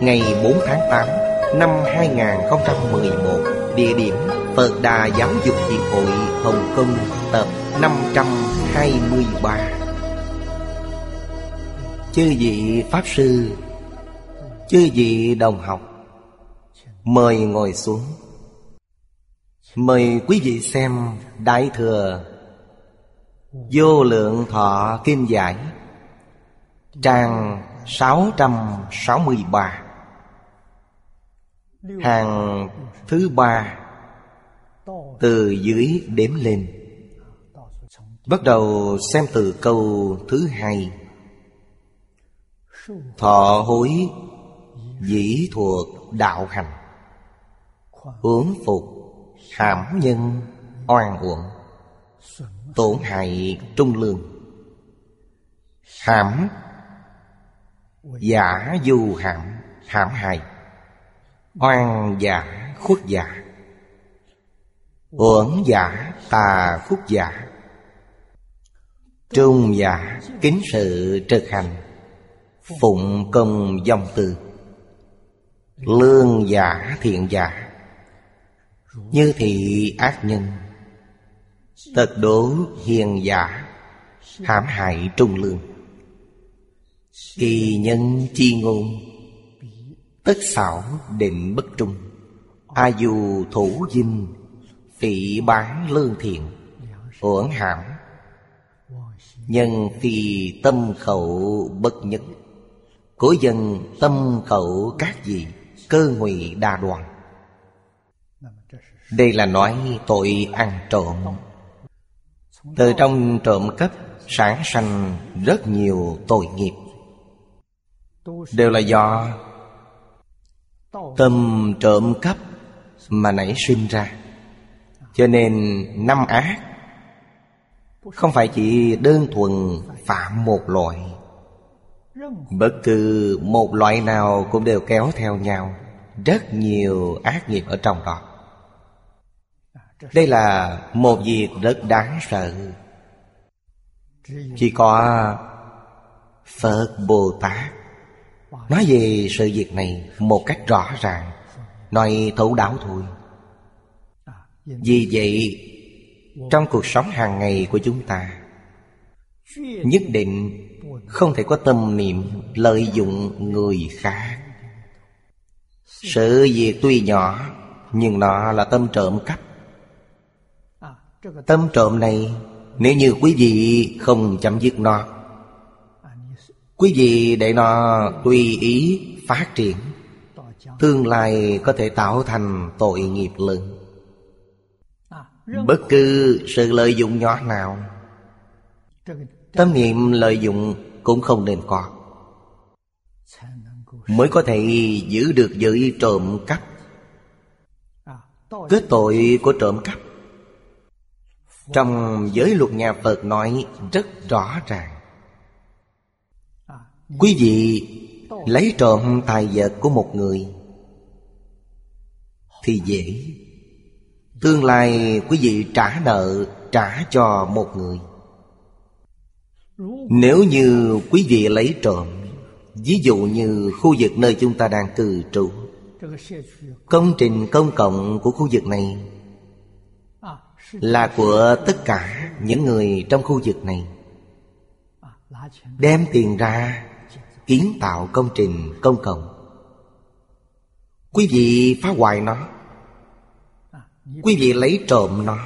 Ngày 4 tháng 8 Năm 2011 Địa điểm Phật Đà Giáo dục Hiệp hội Hồng Kông, Tập 523 Chư vị Pháp Sư, Chư vị đồng học, Mời ngồi xuống. Mời quý vị xem Đại Thừa Vô Lượng Thọ Kim Giải, Trang 663 Hàng thứ ba Từ dưới đếm lên. Bắt đầu xem từ câu thứ hai. Thọ hối Dĩ thuộc đạo hành. Hướng phục Hãm nhân Oan uổng. Tổn hại trung lương. Hãm Giả du hãm Hãm hại. Oan giả, khuất giả. Uẩn giả, tà khuất giả. Trung giả, kính sự trực hành. Phụng công dòng từ Lương giả, thiện giả. Như thị ác nhân. Tật đố hiền giả, hãm hại trung lương. Kỳ nhân chi ngôn Tất xảo định bất trung. A dù thủ dinh, Phỉ bán lương thiện, Uổng hãm Nhân phi tâm khẩu bất nhất Cố dân tâm khẩu các gì, Cơ ngụy đa đoàn Đây là nói tội ăn trộm. Từ trong trộm cắp, Sản sanh rất nhiều tội nghiệp. Đều là do Tâm trộm cắp Mà nảy sinh ra. Cho nên năm ác Không phải chỉ đơn thuần phạm một loại. Bất cứ một loại nào cũng đều kéo theo nhau. Rất nhiều ác nghiệp ở trong đó. Đây là một việc rất đáng sợ. Chỉ có Phật Bồ Tát Nói về sự việc này một cách rõ ràng, Nói thấu đáo thôi. Vì vậy, Trong cuộc sống hàng ngày của chúng ta, Nhất định không thể có tâm niệm lợi dụng người khác. Sự việc tuy nhỏ, Nhưng nó là tâm trộm cắp. Tâm trộm này, Nếu như quý vị không chấm dứt nó Quý vị để nó tùy ý phát triển, Tương lai có thể tạo thành tội nghiệp lớn. Bất cứ sự lợi dụng nhỏ nào, Tâm niệm lợi dụng cũng không nên có, Mới có thể giữ được giới trộm cắp. Kết tội của trộm cắp. Trong giới luật nhà Phật nói rất rõ ràng Quý vị lấy trộm tài vật của một người Thì dễ. Tương lai quý vị trả nợ, trả cho một người. Nếu như quý vị lấy trộm, Ví dụ như khu vực nơi chúng ta đang cư trú, Công trình công cộng của khu vực này Là của tất cả những người trong khu vực này, Đem tiền ra kiến tạo công trình công cộng. Quý vị phá hoại nó. Quý vị lấy trộm nó.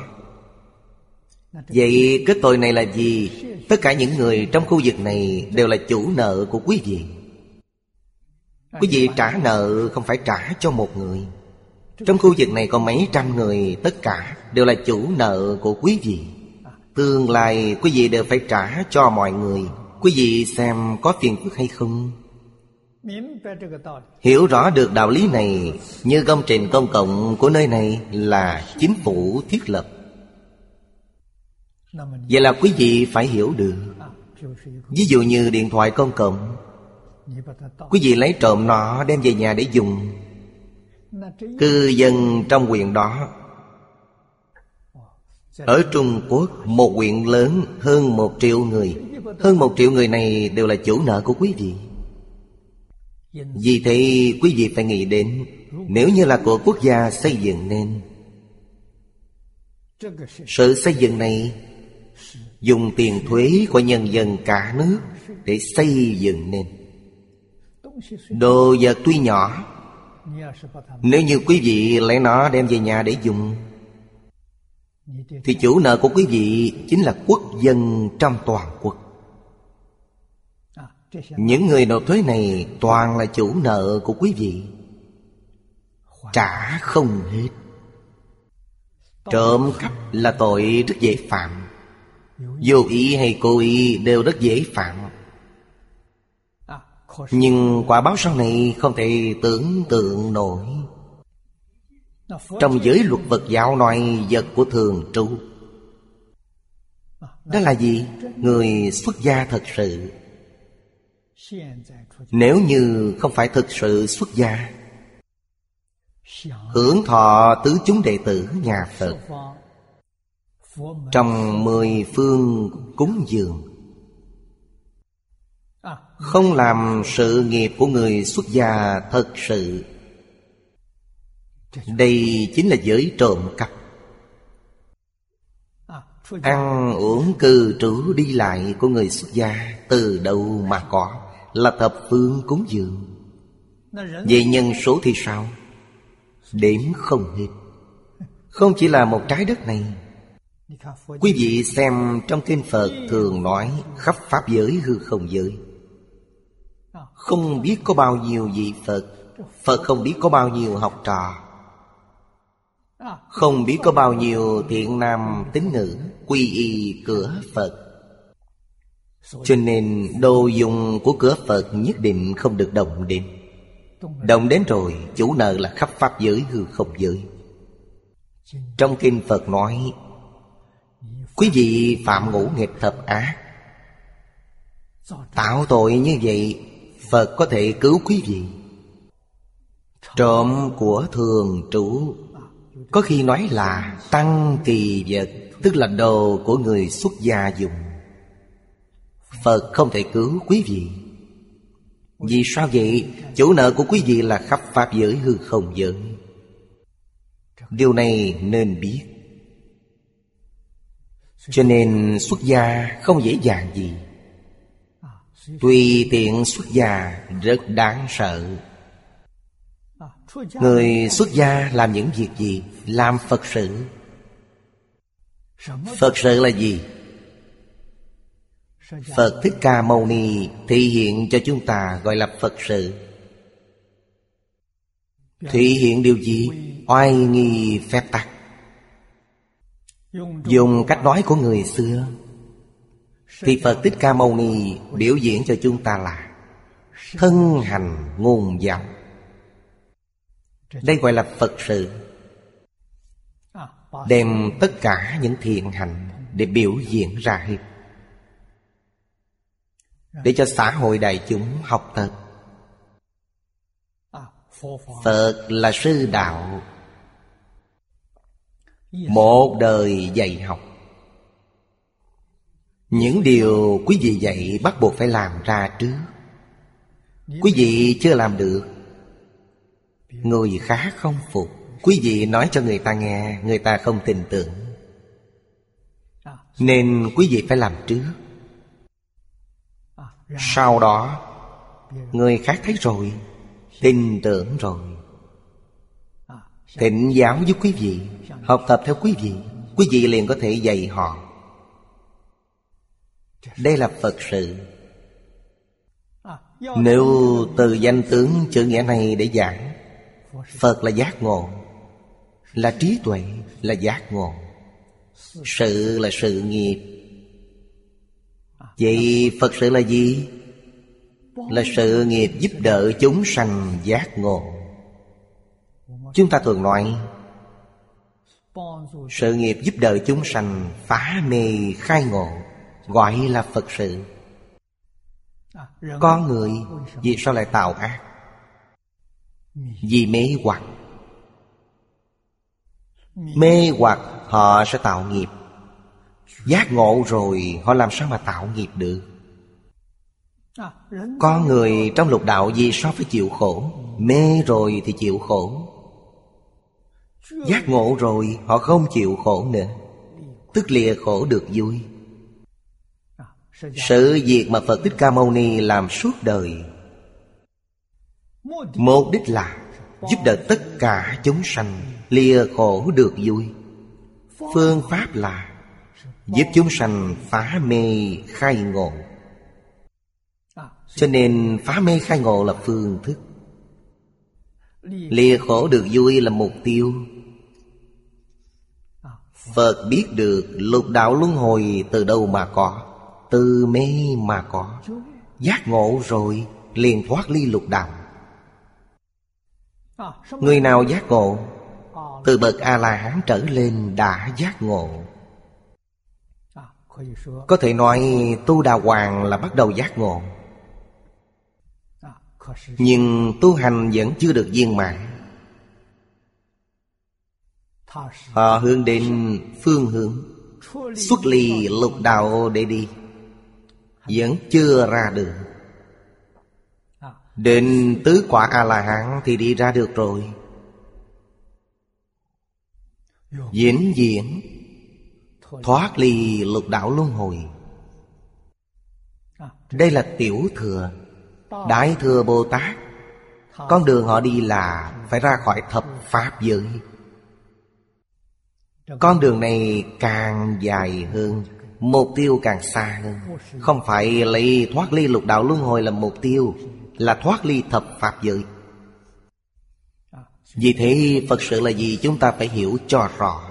Vậy kết tội này là gì? Tất cả những người trong khu vực này Đều là chủ nợ của quý vị. Quý vị trả nợ không phải trả cho một người. Trong khu vực này có mấy trăm người, Tất cả đều là chủ nợ của quý vị. Tương lai quý vị đều phải trả cho mọi người. Quý vị xem có phiền phức hay không? Hiểu rõ được đạo lý này Như công trình công cộng của nơi này Là chính phủ thiết lập. Vậy là quý vị phải hiểu được. Ví dụ như điện thoại công cộng. Quý vị lấy trộm nó đem về nhà để dùng. Cư dân trong huyện đó. Ở Trung Quốc Một huyện lớn hơn một triệu người hơn một triệu người này đều là chủ nợ của quý vị. Vì thế, quý vị phải nghĩ đến, Nếu như là của quốc gia xây dựng nên, Sự xây dựng này Dùng tiền thuế của nhân dân cả nước Để xây dựng nên. Đồ vật tuy nhỏ, Nếu như quý vị lấy nó đem về nhà để dùng, Thì chủ nợ của quý vị Chính là quốc dân trong toàn quốc. Những người nộp thuế này Toàn là chủ nợ của quý vị. Trả không hết. Trộm cắp là tội rất dễ phạm. Vô ý hay cố ý đều rất dễ phạm. Nhưng quả báo sau này không thể tưởng tượng nổi. Trong giới luật vật giáo nói vật của thường trụ, Đó là gì? Người xuất gia thật sự. Nếu như không phải thực sự xuất gia, Hưởng thọ tứ chúng đệ tử nhà Phật, trong mười phương cúng dường, Không làm sự nghiệp của người xuất gia thật sự, Đây chính là giới trộm cắp. Ăn uống cư trú đi lại của người xuất gia Từ đâu mà có? Là thập phương cúng dường. Về nhân số thì sao? Đếm không hết. Không chỉ là một trái đất này. Quý vị xem trong kinh Phật thường nói khắp Pháp giới hư không giới. Không biết có bao nhiêu vị Phật Phật không biết có bao nhiêu học trò. Không biết có bao nhiêu thiện nam tín nữ Quy y cửa Phật. Cho nên đồ dùng của cửa Phật nhất định không được động đến. Động đến rồi, chủ nợ là khắp Pháp giới hư không giới. Trong kinh Phật nói, Quý vị phạm ngũ nghịch thập ác. Tạo tội như vậy, Phật có thể cứu quý vị. Trộm của thường trụ Có khi nói là tăng kỳ vật, Tức là đồ của người xuất gia dùng. Phật không thể cứu quý vị Vì sao vậy? Chủ nợ của quý vị là khắp Pháp giới hư không giới Điều này nên biết cho nên xuất gia không dễ dàng gì Tùy tiện xuất gia rất đáng sợ Người xuất gia làm những việc gì? Làm Phật sự Phật sự là gì? Phật Thích Ca Mâu Ni thị hiện cho chúng ta gọi là Phật sự. Thị hiện điều gì? Oai nghi phép tắc. Dùng cách nói của người xưa, Thì Phật Thích Ca Mâu Ni biểu diễn cho chúng ta là Thân hành nguồn giáo. Đây gọi là Phật sự. Đem tất cả những thiện hành Để biểu diễn ra hết. Để cho xã hội đại chúng học tập Phật là sư đạo. Một đời dạy học. Những điều quý vị dạy bắt buộc phải làm ra trước. Quý vị chưa làm được. Người khác không phục. Quý vị nói cho người ta nghe Người ta không tin tưởng. Nên quý vị phải làm trước sau đó, Người khác thấy rồi, Tin tưởng rồi. Thịnh giáo với quý vị, Học tập theo quý vị Quý vị liền có thể dạy họ. Đây là Phật sự. Nếu từ danh tướng chữ nghĩa này để giảng, Phật là giác ngộ, Là trí tuệ, Là giác ngộ. Sự là sự nghiệp. Vậy Phật sự là gì? Là sự nghiệp giúp đỡ chúng sanh giác ngộ. Chúng ta thường nói, Sự nghiệp giúp đỡ chúng sanh phá mê khai ngộ, Gọi là Phật sự. Con người vì sao lại tạo ác? Vì mê hoặc. Mê hoặc họ sẽ tạo nghiệp. Giác ngộ rồi họ làm sao mà tạo nghiệp được? Con người trong lục đạo vì sao phải chịu khổ Mê rồi thì chịu khổ. Giác ngộ rồi họ không chịu khổ nữa. Tức lìa khổ được vui. Sự việc mà Phật Thích Ca Mâu Ni làm suốt đời Mục đích là Giúp đỡ tất cả chúng sanh Lìa khổ được vui. Phương pháp là Giúp chúng sanh phá mê khai ngộ. Cho nên phá mê khai ngộ là phương thức. Lìa khổ được vui là mục tiêu. Phật biết được lục đạo luân hồi từ đâu mà có Từ mê mà có. Giác ngộ rồi liền thoát ly lục đạo. Người nào giác ngộ Từ bậc A-la-hán trở lên đã giác ngộ có thể nói tu đà hoàng là bắt đầu giác ngộ Nhưng tu hành vẫn chưa được viên mãn Họ hướng đến phương hướng Xuất ly lục đạo để đi Vẫn chưa ra được Đến tứ quả A-la-hán thì đi ra được rồi Diễn diễn Thoát ly lục đạo luân hồi. Đây là tiểu thừa, Đại thừa Bồ Tát. Con đường họ đi là Phải ra khỏi thập Pháp giới. Con đường này càng dài hơn, Mục tiêu càng xa hơn. Không phải lấy thoát ly lục đạo luân hồi là mục tiêu, Là thoát ly thập Pháp giới. Vì thế, Phật sự là gì chúng ta phải hiểu cho rõ.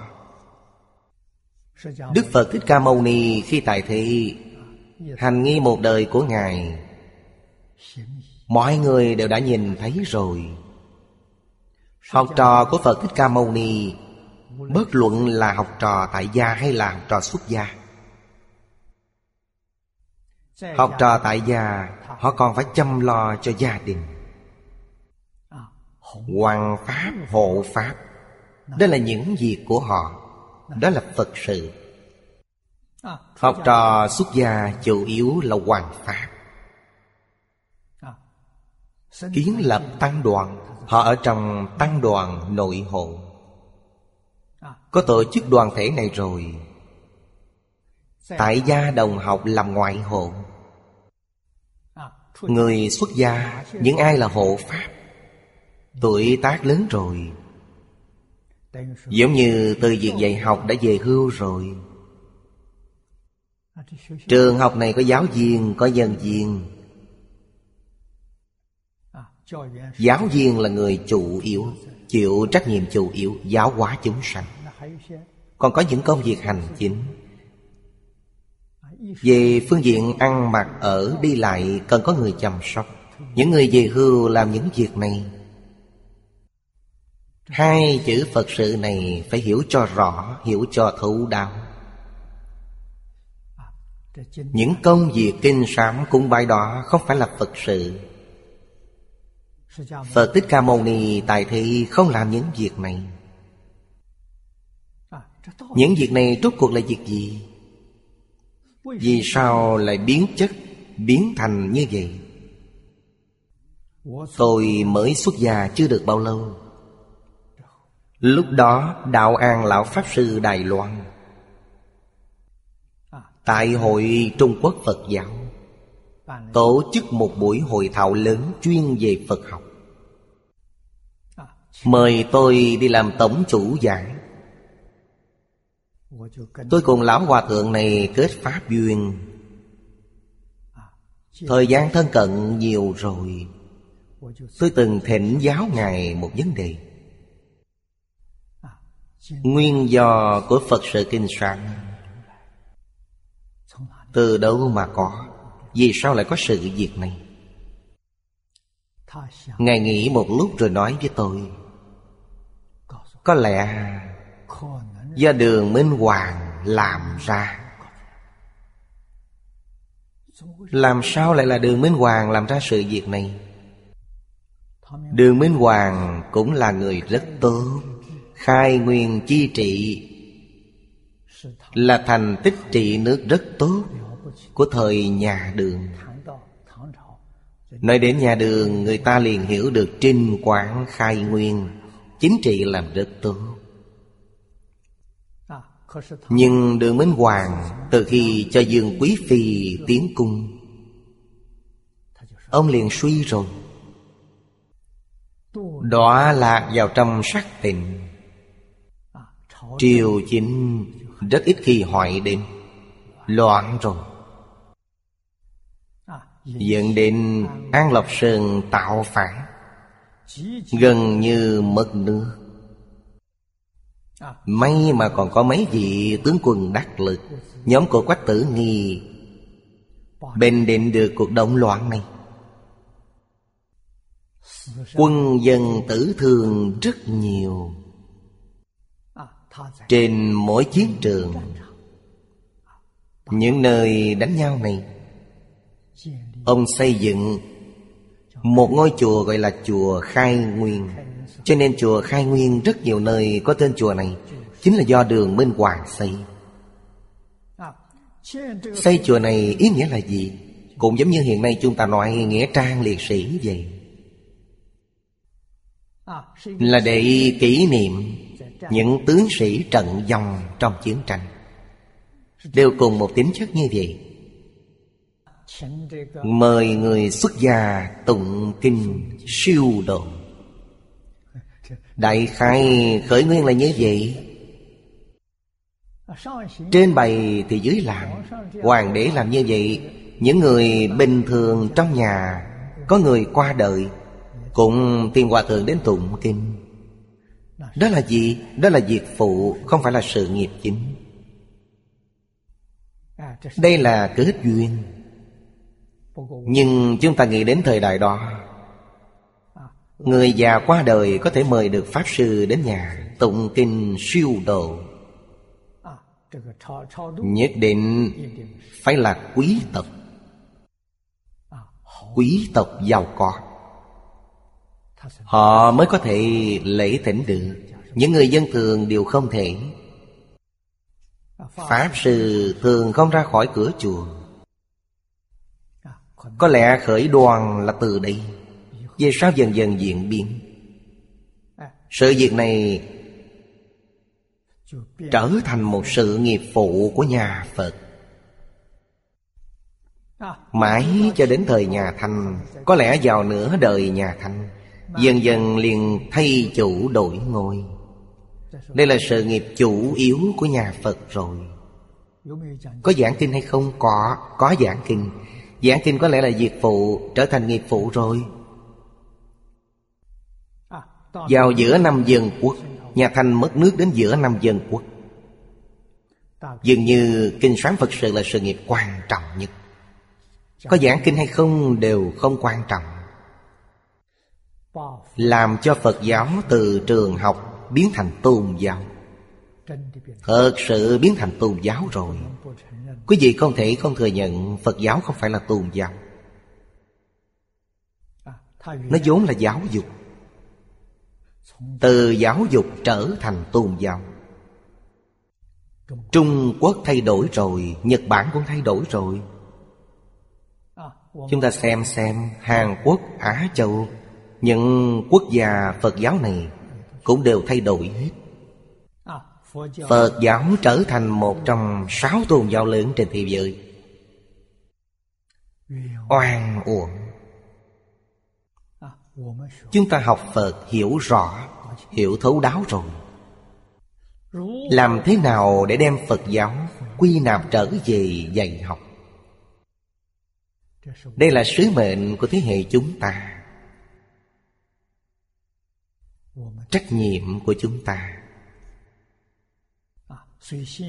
Đức Phật Thích Ca Mâu Ni khi tại thị Hành nghi một đời của Ngài. Mọi người đều đã nhìn thấy rồi. Học trò của Phật Thích Ca Mâu Ni Bất luận là học trò tại gia hay là học trò xuất gia Học trò tại gia Họ còn phải chăm lo cho gia đình. Hoàng Pháp, hộ Pháp Đó là những việc của họ đó là Phật sự. Học trò xuất gia chủ yếu là hoàng pháp Kiến lập tăng đoàn Họ ở trong tăng đoàn nội hộ. Có tổ chức đoàn thể này rồi. Tại gia đồng học làm ngoại hộ. Người xuất gia Những ai là hộ pháp Tuổi tác lớn rồi Giống như từ việc dạy học đã về hưu rồi. Trường học này có giáo viên, có nhân viên. Giáo viên là người chủ yếu Chịu trách nhiệm chủ yếu Giáo hóa chúng sanh. Còn có những công việc hành chính. Về phương diện ăn mặc ở đi lại Cần có người chăm sóc. Những người về hưu làm những việc này Hai chữ Phật sự này phải hiểu cho rõ, hiểu cho thấu đáo. Những công việc kinh sám cung bài đó không phải là Phật sự Phật Thích Ca Mâu Ni tại thị không làm những việc này Những việc này rốt cuộc là việc gì? Vì sao lại biến chất, biến thành như vậy? Tôi mới xuất gia chưa được bao lâu Lúc đó, Đạo An Lão Pháp Sư Đài Loan. Tại hội Trung Quốc Phật giáo, Tổ chức một buổi hội thảo lớn chuyên về Phật học. Mời tôi đi làm tổng chủ giảng. Tôi cùng lão hòa thượng này kết pháp duyên. Thời gian thân cận nhiều rồi. Tôi từng thỉnh giáo Ngài một vấn đề. Nguyên do của Phật sự kinh soạn Từ đâu mà có? Vì sao lại có sự việc này? Ngài nghĩ một lúc rồi nói với tôi, Có lẽ Do đường Minh Hoàng làm ra. Làm sao lại là đường Minh Hoàng làm ra sự việc này? Đường Minh Hoàng cũng là người rất tốt. Khai nguyên chi trị, Là thành tích trị nước rất tốt Của thời nhà đường. Nói đến nhà đường, Người ta liền hiểu được trinh quán khai nguyên, Chính trị làm rất tốt. Nhưng đường Minh Hoàng Từ khi cho Dương Quý Phi tiến cung, Ông liền suy rồi. Đọa lạc vào trong sắc tình Triều chính rất ít khi hoại đến. Loạn rồi. Dẫn đến An Lộc Sơn tạo phản, Gần như mất nước. May mà còn có mấy vị tướng quân đắc lực, Nhóm của Quách Tử Nghi Bình định được cuộc động loạn này. Quân dân tử thương rất nhiều. Trên mỗi chiến trường, Những nơi đánh nhau này, Ông xây dựng Một ngôi chùa gọi là chùa Khai Nguyên. Cho nên chùa Khai Nguyên rất nhiều nơi có tên chùa này, Chính là do đường Minh Hoàng xây. Xây chùa này ý nghĩa là gì? Cũng giống như hiện nay chúng ta nói nghĩa trang liệt sĩ vậy. Là để kỷ niệm những tướng sĩ trận dòng trong chiến tranh. Đều cùng một tính chất như vậy. Mời người xuất gia tụng kinh siêu độ đại khai khởi nguyên là như vậy. Trên bày thì dưới làm. Hoàng đế làm như vậy. Những người bình thường trong nhà có người qua đời, cũng tiên hòa thượng đến tụng kinh. Đó là gì? Đó là việc phụ, Không phải là sự nghiệp chính. Đây là kết duyên. Nhưng chúng ta nghĩ đến thời đại đó, Người già qua đời có thể mời được Pháp Sư đến nhà Tụng kinh siêu độ. Nhất định phải là quý tộc. Quý tộc giàu có. Họ mới có thể lễ tỉnh được. Những người dân thường đều không thể. Pháp sư thường không ra khỏi cửa chùa. Có lẽ khởi đoàn là từ đây. Về sau dần dần diễn biến? Sự việc này Trở thành một sự nghiệp phụ của nhà Phật. Mãi cho đến thời nhà Thanh, Có lẽ vào nửa đời nhà Thanh Dần dần liền thay chủ đổi ngôi. Đây là sự nghiệp chủ yếu của nhà Phật rồi. Có giảng kinh hay không? Có, có giảng kinh. Giảng kinh có lẽ là việc phụ Trở thành nghiệp phụ rồi. Vào giữa năm dân quốc Nhà Thanh mất nước đến giữa năm dân quốc. Dường như kinh soán Phật sự là sự nghiệp quan trọng nhất. Có giảng kinh hay không đều không quan trọng làm cho phật giáo từ trường học biến thành tôn giáo. Thật sự biến thành tôn giáo rồi. Quý vị không thể không thừa nhận phật giáo không phải là tôn giáo. Nó vốn là giáo dục. Từ giáo dục trở thành tôn giáo. Trung quốc thay đổi rồi, nhật bản cũng thay đổi rồi. Chúng ta xem xem hàn quốc, á châu những quốc gia Phật giáo này Cũng đều thay đổi hết. Phật giáo trở thành một trong sáu tôn giáo lớn trên thế giới. Oan uổng. Chúng ta học Phật hiểu rõ, hiểu thấu đáo rồi. Làm thế nào để đem phật giáo quy nạp trở về dạy học? Đây là sứ mệnh của thế hệ chúng ta trách nhiệm của chúng ta.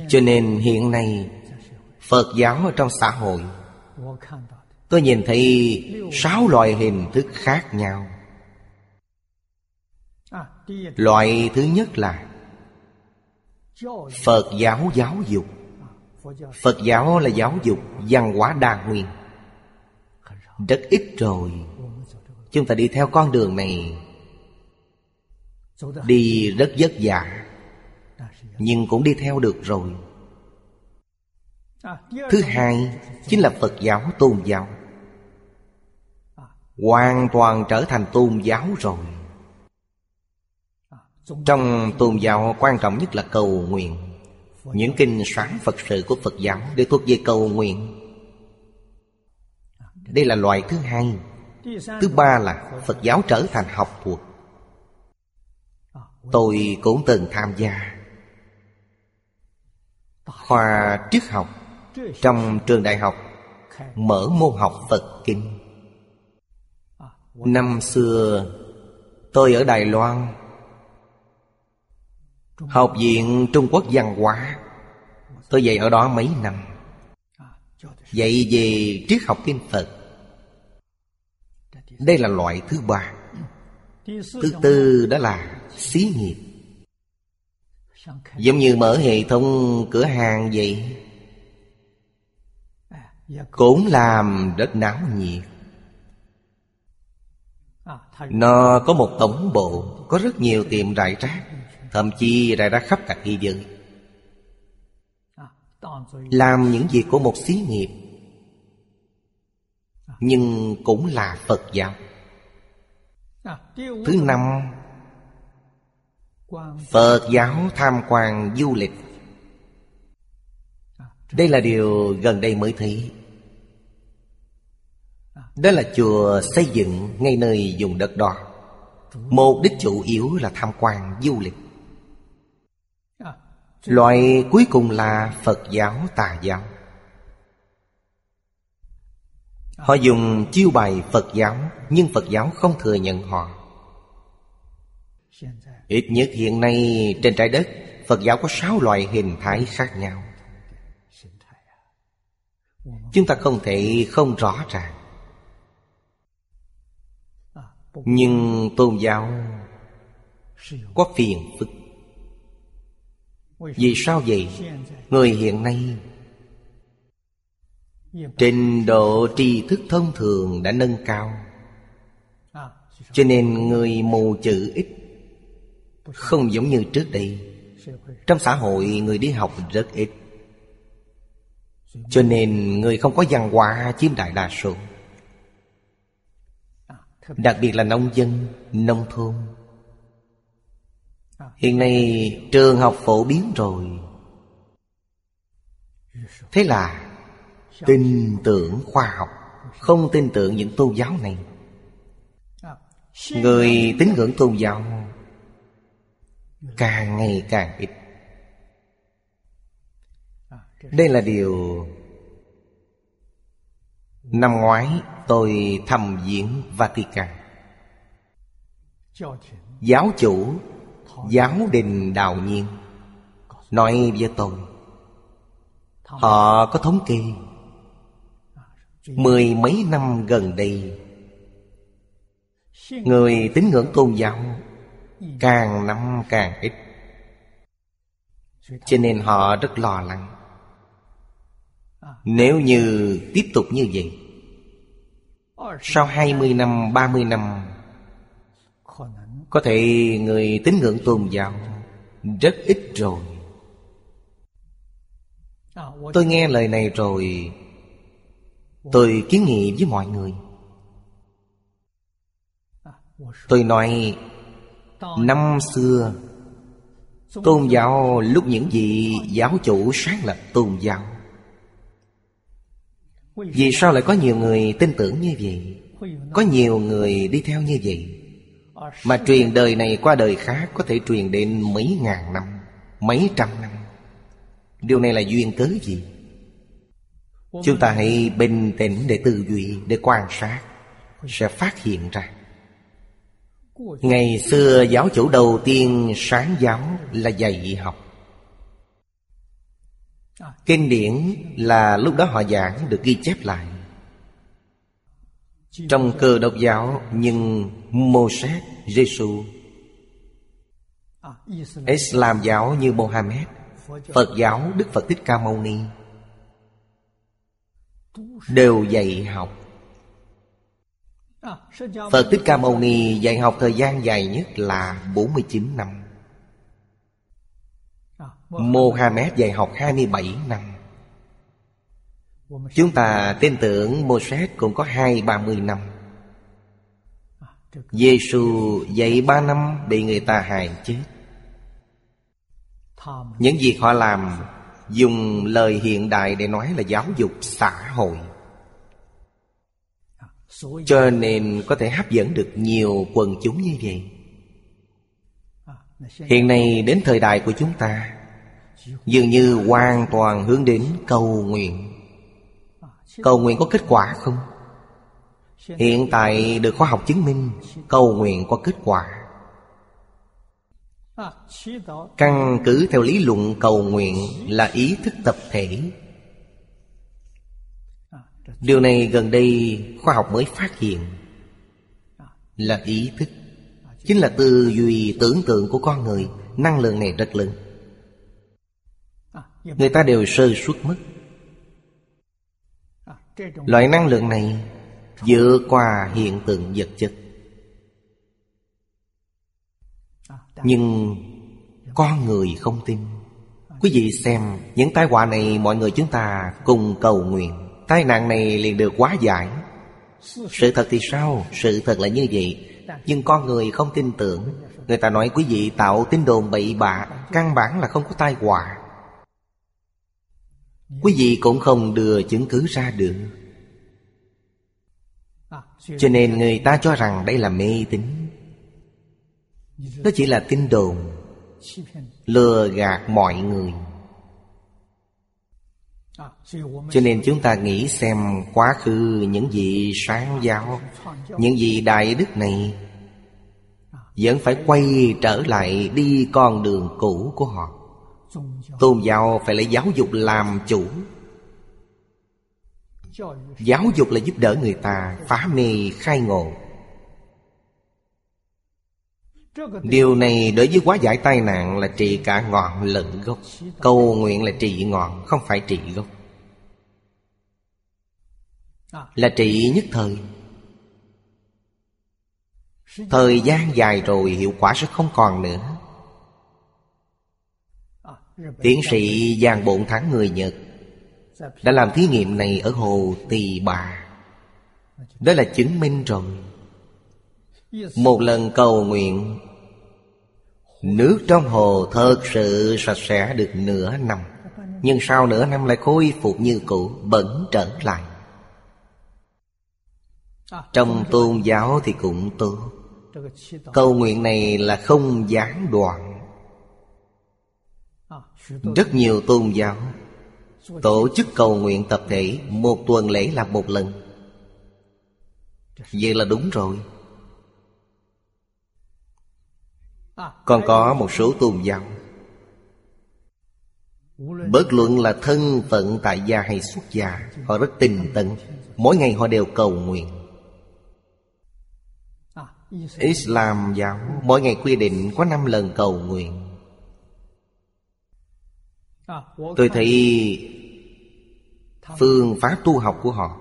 Cho nên hiện nay, phật giáo ở trong xã hội, tôi nhìn thấy sáu loại hình thức khác nhau. Loại thứ nhất là phật giáo giáo dục. Phật giáo là giáo dục văn hóa đa nguyên. Rất ít rồi. Chúng ta đi theo con đường này đi rất vất vả, nhưng cũng đi theo được rồi. Thứ hai chính là phật giáo tôn giáo. Hoàn toàn trở thành tôn giáo rồi. Trong tôn giáo quan trọng nhất là cầu nguyện. Những kinh sáng phật sự của phật giáo đều thuộc về cầu nguyện. Đây là loại thứ hai. Thứ ba là phật giáo trở thành học thuộc tôi cũng từng tham gia. Khoa triết học trong trường đại học mở môn học phật kinh. Năm xưa, tôi ở đài loan, học viện trung quốc văn hóa. Tôi dạy ở đó mấy năm. Dạy về triết học kinh phật. Đây là loại thứ ba. Thứ tư đó là xí nghiệp. Giống như mở hệ thống cửa hàng vậy. Cũng làm rất náo nhiệt. Nó có một tổng bộ, Có rất nhiều tiệm rải rác, Thậm chí rải rác khắp cả thế giới. Làm những việc của một xí nghiệp, Nhưng cũng là Phật giáo. Thứ năm Phật giáo tham quan du lịch. Đây là điều gần đây mới thấy. Đó là chùa xây dựng ngay nơi dùng đất đó. Mục đích chủ yếu là tham quan du lịch. Loại cuối cùng là Phật giáo tà giáo. Họ dùng chiêu bài Phật giáo, Nhưng Phật giáo không thừa nhận họ. Ít nhất hiện nay, trên trái đất, Phật giáo có sáu loại hình thái khác nhau. Chúng ta không thể không rõ ràng. Nhưng tôn giáo Có phiền phức. Vì sao vậy? Người hiện nay, Trình độ tri thức thông thường đã nâng cao. Cho nên người mù chữ ít. Không giống như trước đây. Trong xã hội người đi học rất ít. Cho nên người không có văn hóa chiếm đại đa số. Đặc biệt là nông dân, nông thôn. Hiện nay trường học phổ biến rồi. Thế là tin tưởng khoa học không tin tưởng những tôn giáo này. Người tín ngưỡng tôn giáo càng ngày càng ít. Đây là điều năm ngoái tôi thăm viếng vatican. Giáo chủ giáo đình đào nhiên nói với tôi họ có thống kê Mười mấy năm gần đây Người tín ngưỡng tôn giáo Càng năm càng ít. Cho nên họ rất lo lắng. Nếu như tiếp tục như vậy Sau 20 năm, 30 năm Có thể người tín ngưỡng tôn giáo Rất ít rồi. Tôi nghe lời này rồi Tôi kiến nghị với mọi người. Tôi nói Năm xưa Tôn giáo lúc những vị giáo chủ sáng lập tôn giáo. Vì sao lại có nhiều người tin tưởng như vậy? Có nhiều người đi theo như vậy? Mà truyền đời này qua đời khác Có thể truyền đến mấy ngàn năm Mấy trăm năm. Điều này là duyên cớ gì? Chúng ta hãy bình tĩnh để tư duy Để quan sát Sẽ phát hiện ra Ngày xưa giáo chủ đầu tiên sáng giáo là dạy học. Kinh điển là lúc đó họ giảng được ghi chép lại. Trong cơ độc giáo nhưng Moses, Giêsu Islam giáo như Mohammed Phật giáo Đức Phật Thích Ca Mâu Ni Đều dạy học. Phật Thích Ca Mâu Ni dạy học thời gian dài nhất là 49 năm. Mohammed dạy học 27 năm. Chúng ta tin tưởng Moses cũng có hai ba mươi năm. Giêsu dạy ba năm bị người ta hại chết. Những việc họ làm Dùng lời hiện đại để nói là giáo dục xã hội. Cho nên có thể hấp dẫn được nhiều quần chúng như vậy. Hiện nay đến thời đại của chúng ta, Dường như hoàn toàn hướng đến cầu nguyện. Cầu nguyện có kết quả không? Hiện tại được khoa học chứng minh, Cầu nguyện có kết quả. Căn cứ theo lý luận, cầu nguyện là ý thức tập thể. Điều này gần đây khoa học mới phát hiện Là ý thức. Chính là tư duy tưởng tượng của con người, Năng lượng này rất lớn. Người ta đều sơ suất mất. Loại năng lượng này vượt qua hiện tượng vật chất. Nhưng con người không tin. Quý vị xem Những tai họa này, mọi người chúng ta cùng cầu nguyện. Tai nạn này liền được hóa giải. Sự thật thì sao? Sự thật là như vậy. Nhưng con người không tin tưởng. Người ta nói quý vị tạo tin đồn bậy bạ, Căn bản là không có tai họa. Quý vị cũng không đưa chứng cứ ra được. Cho nên người ta cho rằng đây là mê tín. Đó chỉ là tin đồn, Lừa gạt mọi người. À, Cho nên chúng ta nghĩ xem quá khứ những vị sáng giáo, Những vị đại đức này Vẫn phải quay trở lại đi con đường cũ của họ. Tôn giáo phải lấy giáo dục làm chủ. Giáo dục là giúp đỡ người ta phá mê khai ngộ. Điều này đối với quá giải tai nạn là trị cả ngọn lẫn gốc. Cầu nguyện là trị ngọn, không phải trị gốc. Là trị nhất thời. Thời gian dài rồi hiệu quả sẽ không còn nữa. Tiến sĩ Giang Bộn Thắng người Nhật Đã làm thí nghiệm này ở hồ Tỳ Bà. Đó là chứng minh rồi. Một lần cầu nguyện Nước trong hồ thật sự sạch sẽ được nửa năm. Nhưng sau nửa năm lại khôi phục như cũ, Bẩn trở lại. Trong tôn giáo thì cũng tốt. Cầu nguyện này là không gián đoạn. Rất nhiều tôn giáo Tổ chức cầu nguyện tập thể, Một tuần lễ là một lần. Vậy là đúng rồi. Còn có một số tôn giáo. Bất luận là thân phận tại gia hay xuất gia, Họ rất tình tận Mỗi ngày họ đều cầu nguyện. Islam giáo, Mỗi ngày quy định có 5 lần cầu nguyện. Tôi thấy phương pháp tu học của họ.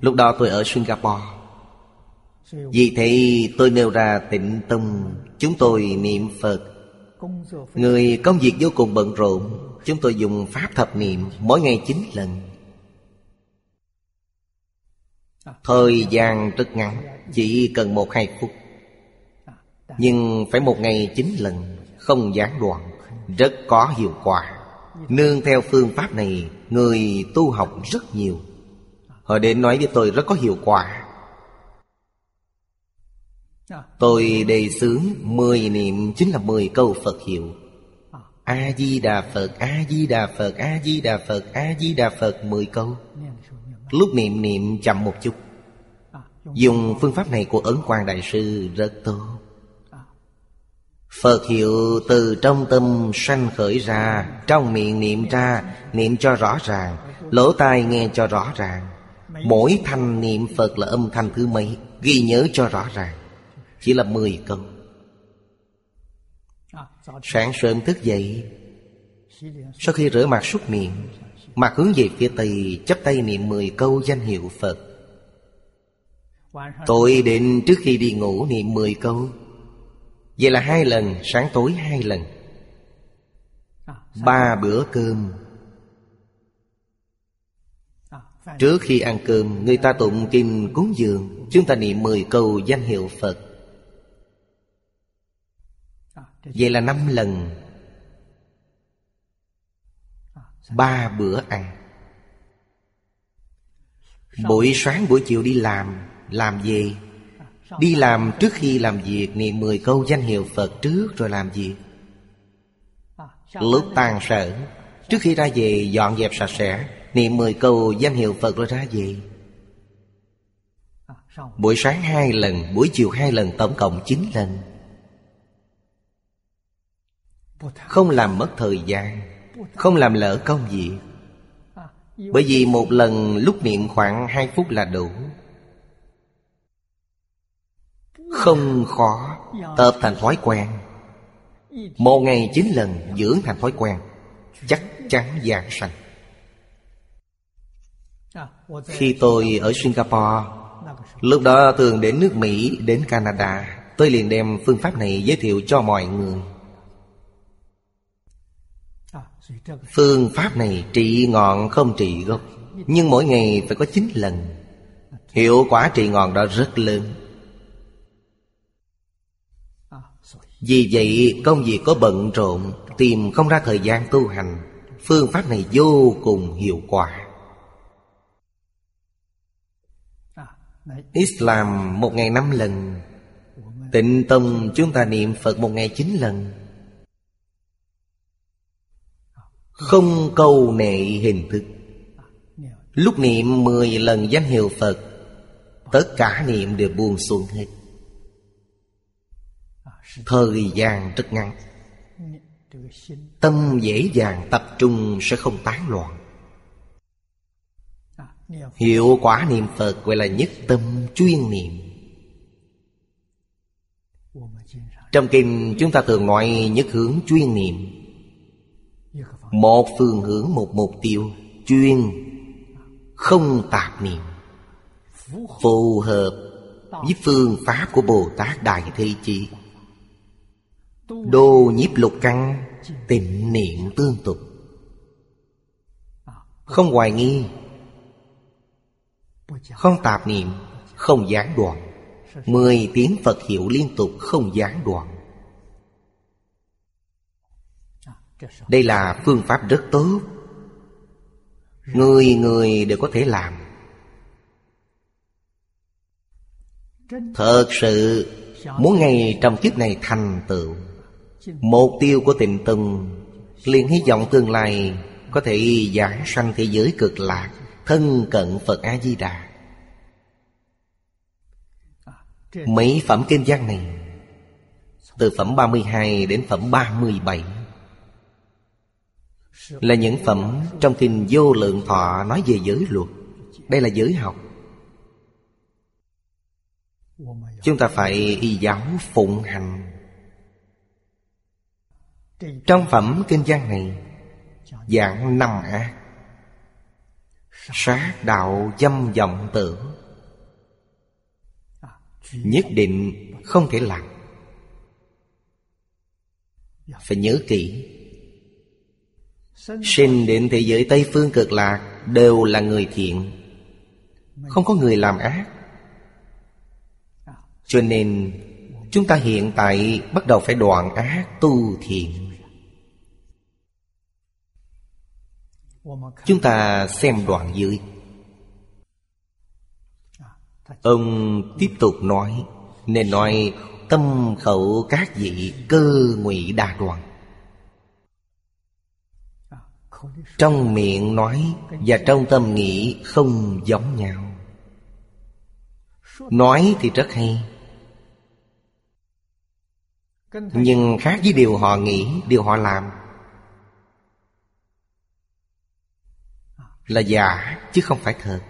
Lúc đó tôi ở Singapore. Vì thế tôi nêu ra tịnh tông Chúng tôi niệm Phật. Người công việc vô cùng bận rộn, Chúng tôi dùng pháp thập niệm Mỗi ngày chín lần. Thời gian rất ngắn, Chỉ cần một hai phút. Nhưng phải một ngày chín lần, Không gián đoạn, Rất có hiệu quả. Nương theo phương pháp này, Người tu học rất nhiều. Họ đến nói với tôi rất có hiệu quả. Tôi đề xướng mười niệm chính là mười câu Phật hiệu. A-di-đà Phật, A-di-đà Phật, A-di-đà Phật, A-di-đà Phật mười câu. Lúc niệm niệm chậm một chút. Dùng phương pháp này của Ấn Quang Đại Sư rất tốt. Phật hiệu từ trong tâm sanh khởi ra Trong miệng niệm ra Niệm cho rõ ràng Lỗ tai nghe cho rõ ràng. Mỗi thanh niệm Phật là âm thanh thứ mấy Ghi nhớ cho rõ ràng. Chỉ là 10 câu Sáng sớm thức dậy, Sau khi rửa mặt súc miệng, Mặt hướng về phía Tây Chấp tay niệm 10 câu danh hiệu Phật. Tối định trước khi đi ngủ niệm 10 câu. Vậy là hai lần, Sáng tối hai lần. Ba bữa cơm. Trước khi ăn cơm, Người ta tụng kinh cúng dường, Chúng ta niệm 10 câu danh hiệu Phật. Vậy là năm lần Ba bữa ăn. Buổi sáng, buổi chiều đi làm Làm gì? Đi làm trước khi làm việc Niệm 10 câu danh hiệu Phật trước rồi làm gì Lúc tan sở, Trước khi ra về, dọn dẹp sạch sẽ Niệm 10 câu danh hiệu Phật rồi ra về. Buổi sáng hai lần, Buổi chiều hai lần, Tổng cộng 9 lần. Không làm mất thời gian Không làm lỡ công việc. Bởi vì một lần lúc niệm khoảng 2 phút là đủ. Không khó Tập thành thói quen. Một ngày chín lần dưỡng thành thói quen Chắc chắn giảng sanh. Khi tôi ở Singapore Lúc đó thường đến nước Mỹ, đến Canada. Tôi liền đem phương pháp này giới thiệu cho mọi người. Phương pháp này trị ngọn không trị gốc, Nhưng mỗi ngày phải có 9 lần. Hiệu quả trị ngọn đó rất lớn. Vì vậy, công việc có bận rộn, Tìm không ra thời gian tu hành. Phương pháp này vô cùng hiệu quả. Islam một ngày năm lần. Tịnh tông chúng ta niệm Phật một ngày chín lần. Không câu nệ hình thức. Lúc niệm mười lần danh hiệu Phật, Tất cả niệm đều buông xuống hết. Thời gian rất ngắn. Tâm dễ dàng tập trung sẽ không tán loạn. Hiệu quả niệm Phật gọi là nhất tâm chuyên niệm. Trong kinh chúng ta thường nói nhất hướng chuyên niệm. Một phương hướng, một mục tiêu Chuyên Không tạp niệm, Phù hợp với phương pháp của Bồ Tát Đại Thế Chí. Đô nhiếp lục căn, Tịnh niệm tương tục. Không hoài nghi, Không tạp niệm, Không gián đoạn. Mười tiếng Phật hiệu liên tục, không gián đoạn. Đây là phương pháp rất tốt. Người người đều có thể làm. Thật sự, Muốn ngay trong kiếp này thành tựu, Mục tiêu của tịnh tùng, liền hy vọng tương lai Có thể giảng sanh thế giới cực lạc, Thân cận Phật A-di-đà. Mấy phẩm kinh văn này, Từ phẩm 32 đến phẩm 37 là những phẩm trong kinh vô lượng thọ nói về giới luật. Đây là giới học. Chúng ta phải y giáo phụng hành. Trong phẩm kinh văn này, dạng năm ác Sát đạo dâm vọng tưởng. Nhất định không thể làm. Phải nhớ kỹ Sinh đến thế giới Tây Phương cực lạc Đều là người thiện. Không có người làm ác. Cho nên, Chúng ta hiện tại bắt đầu phải đoạn ác tu thiện. Chúng ta xem đoạn dưới. Ông tiếp tục nói, Nên nói tâm khẩu các vị cơ ngụy đa đoàn. Trong miệng nói và trong tâm nghĩ không giống nhau. Nói thì rất hay. Nhưng khác với điều họ nghĩ, điều họ làm. Là giả chứ không phải thật.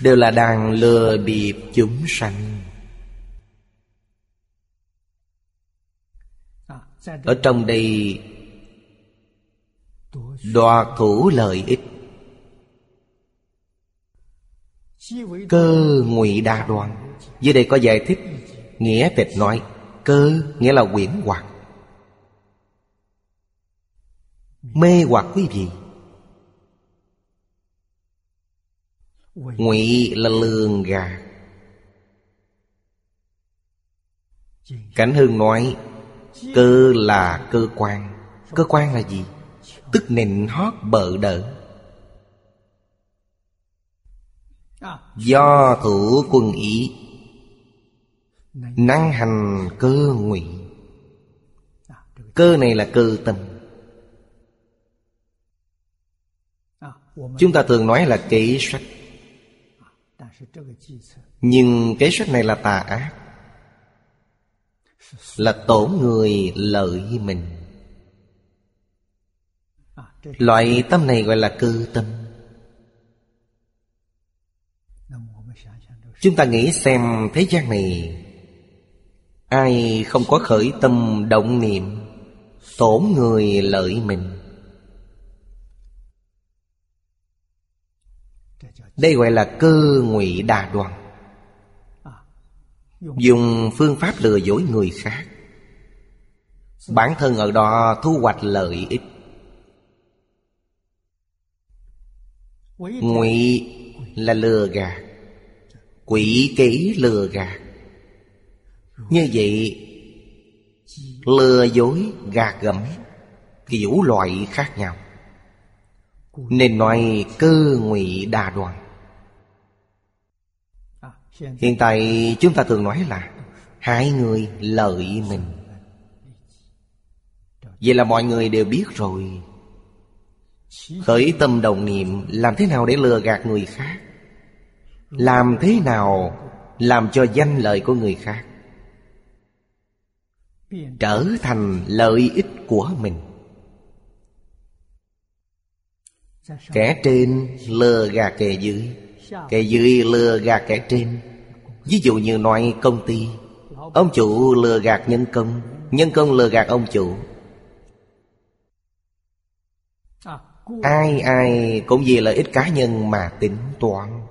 Đều là đàn lừa bịp chúng sanh. Ở trong đây Đoạt thủ lợi ích. Cơ ngụy đa đoan. Dưới đây có giải thích Nghĩa tịch nói, Cơ nghĩa là quyển hoặc Mê hoặc quý vị. Ngụy là lường gà. Cảnh Hương nói Cơ là cơ quan. Cơ quan là gì? Tức nịnh hót bợ đỡ. Do thủ quân ý. Năng hành cơ ngụy. Cơ này là cơ tâm. Chúng ta thường nói là kế sách. Nhưng kế sách này là tà ác. Là tổn người lợi mình. Loại tâm này gọi là cư tâm. Chúng ta nghĩ xem thế gian này, Ai không có khởi tâm động niệm, Tổn người lợi mình? Đây gọi là cơ ngụy đà đoàn Dùng phương pháp lừa dối người khác. Bản thân ở đó thu hoạch lợi ích. Ngụy là lừa gạt. Quỷ kỹ lừa gạt. Như vậy, Lừa dối, gạt gẫm, Kiểu loại khác nhau. Nên nói cơ ngụy đa đoàn Hiện tại chúng ta thường nói là Hai người lợi mình. Vậy là mọi người đều biết rồi. Khởi tâm đồng niệm, Làm thế nào để lừa gạt người khác? Làm thế nào Làm cho danh lợi của người khác Trở thành lợi ích của mình? Kẻ trên lừa gạt kẻ dưới. Kẻ dưới lừa gạt kẻ trên. Ví dụ như nói công ty, Ông chủ lừa gạt nhân công Nhân công lừa gạt ông chủ. Ai ai cũng vì lợi ích cá nhân mà tính toán.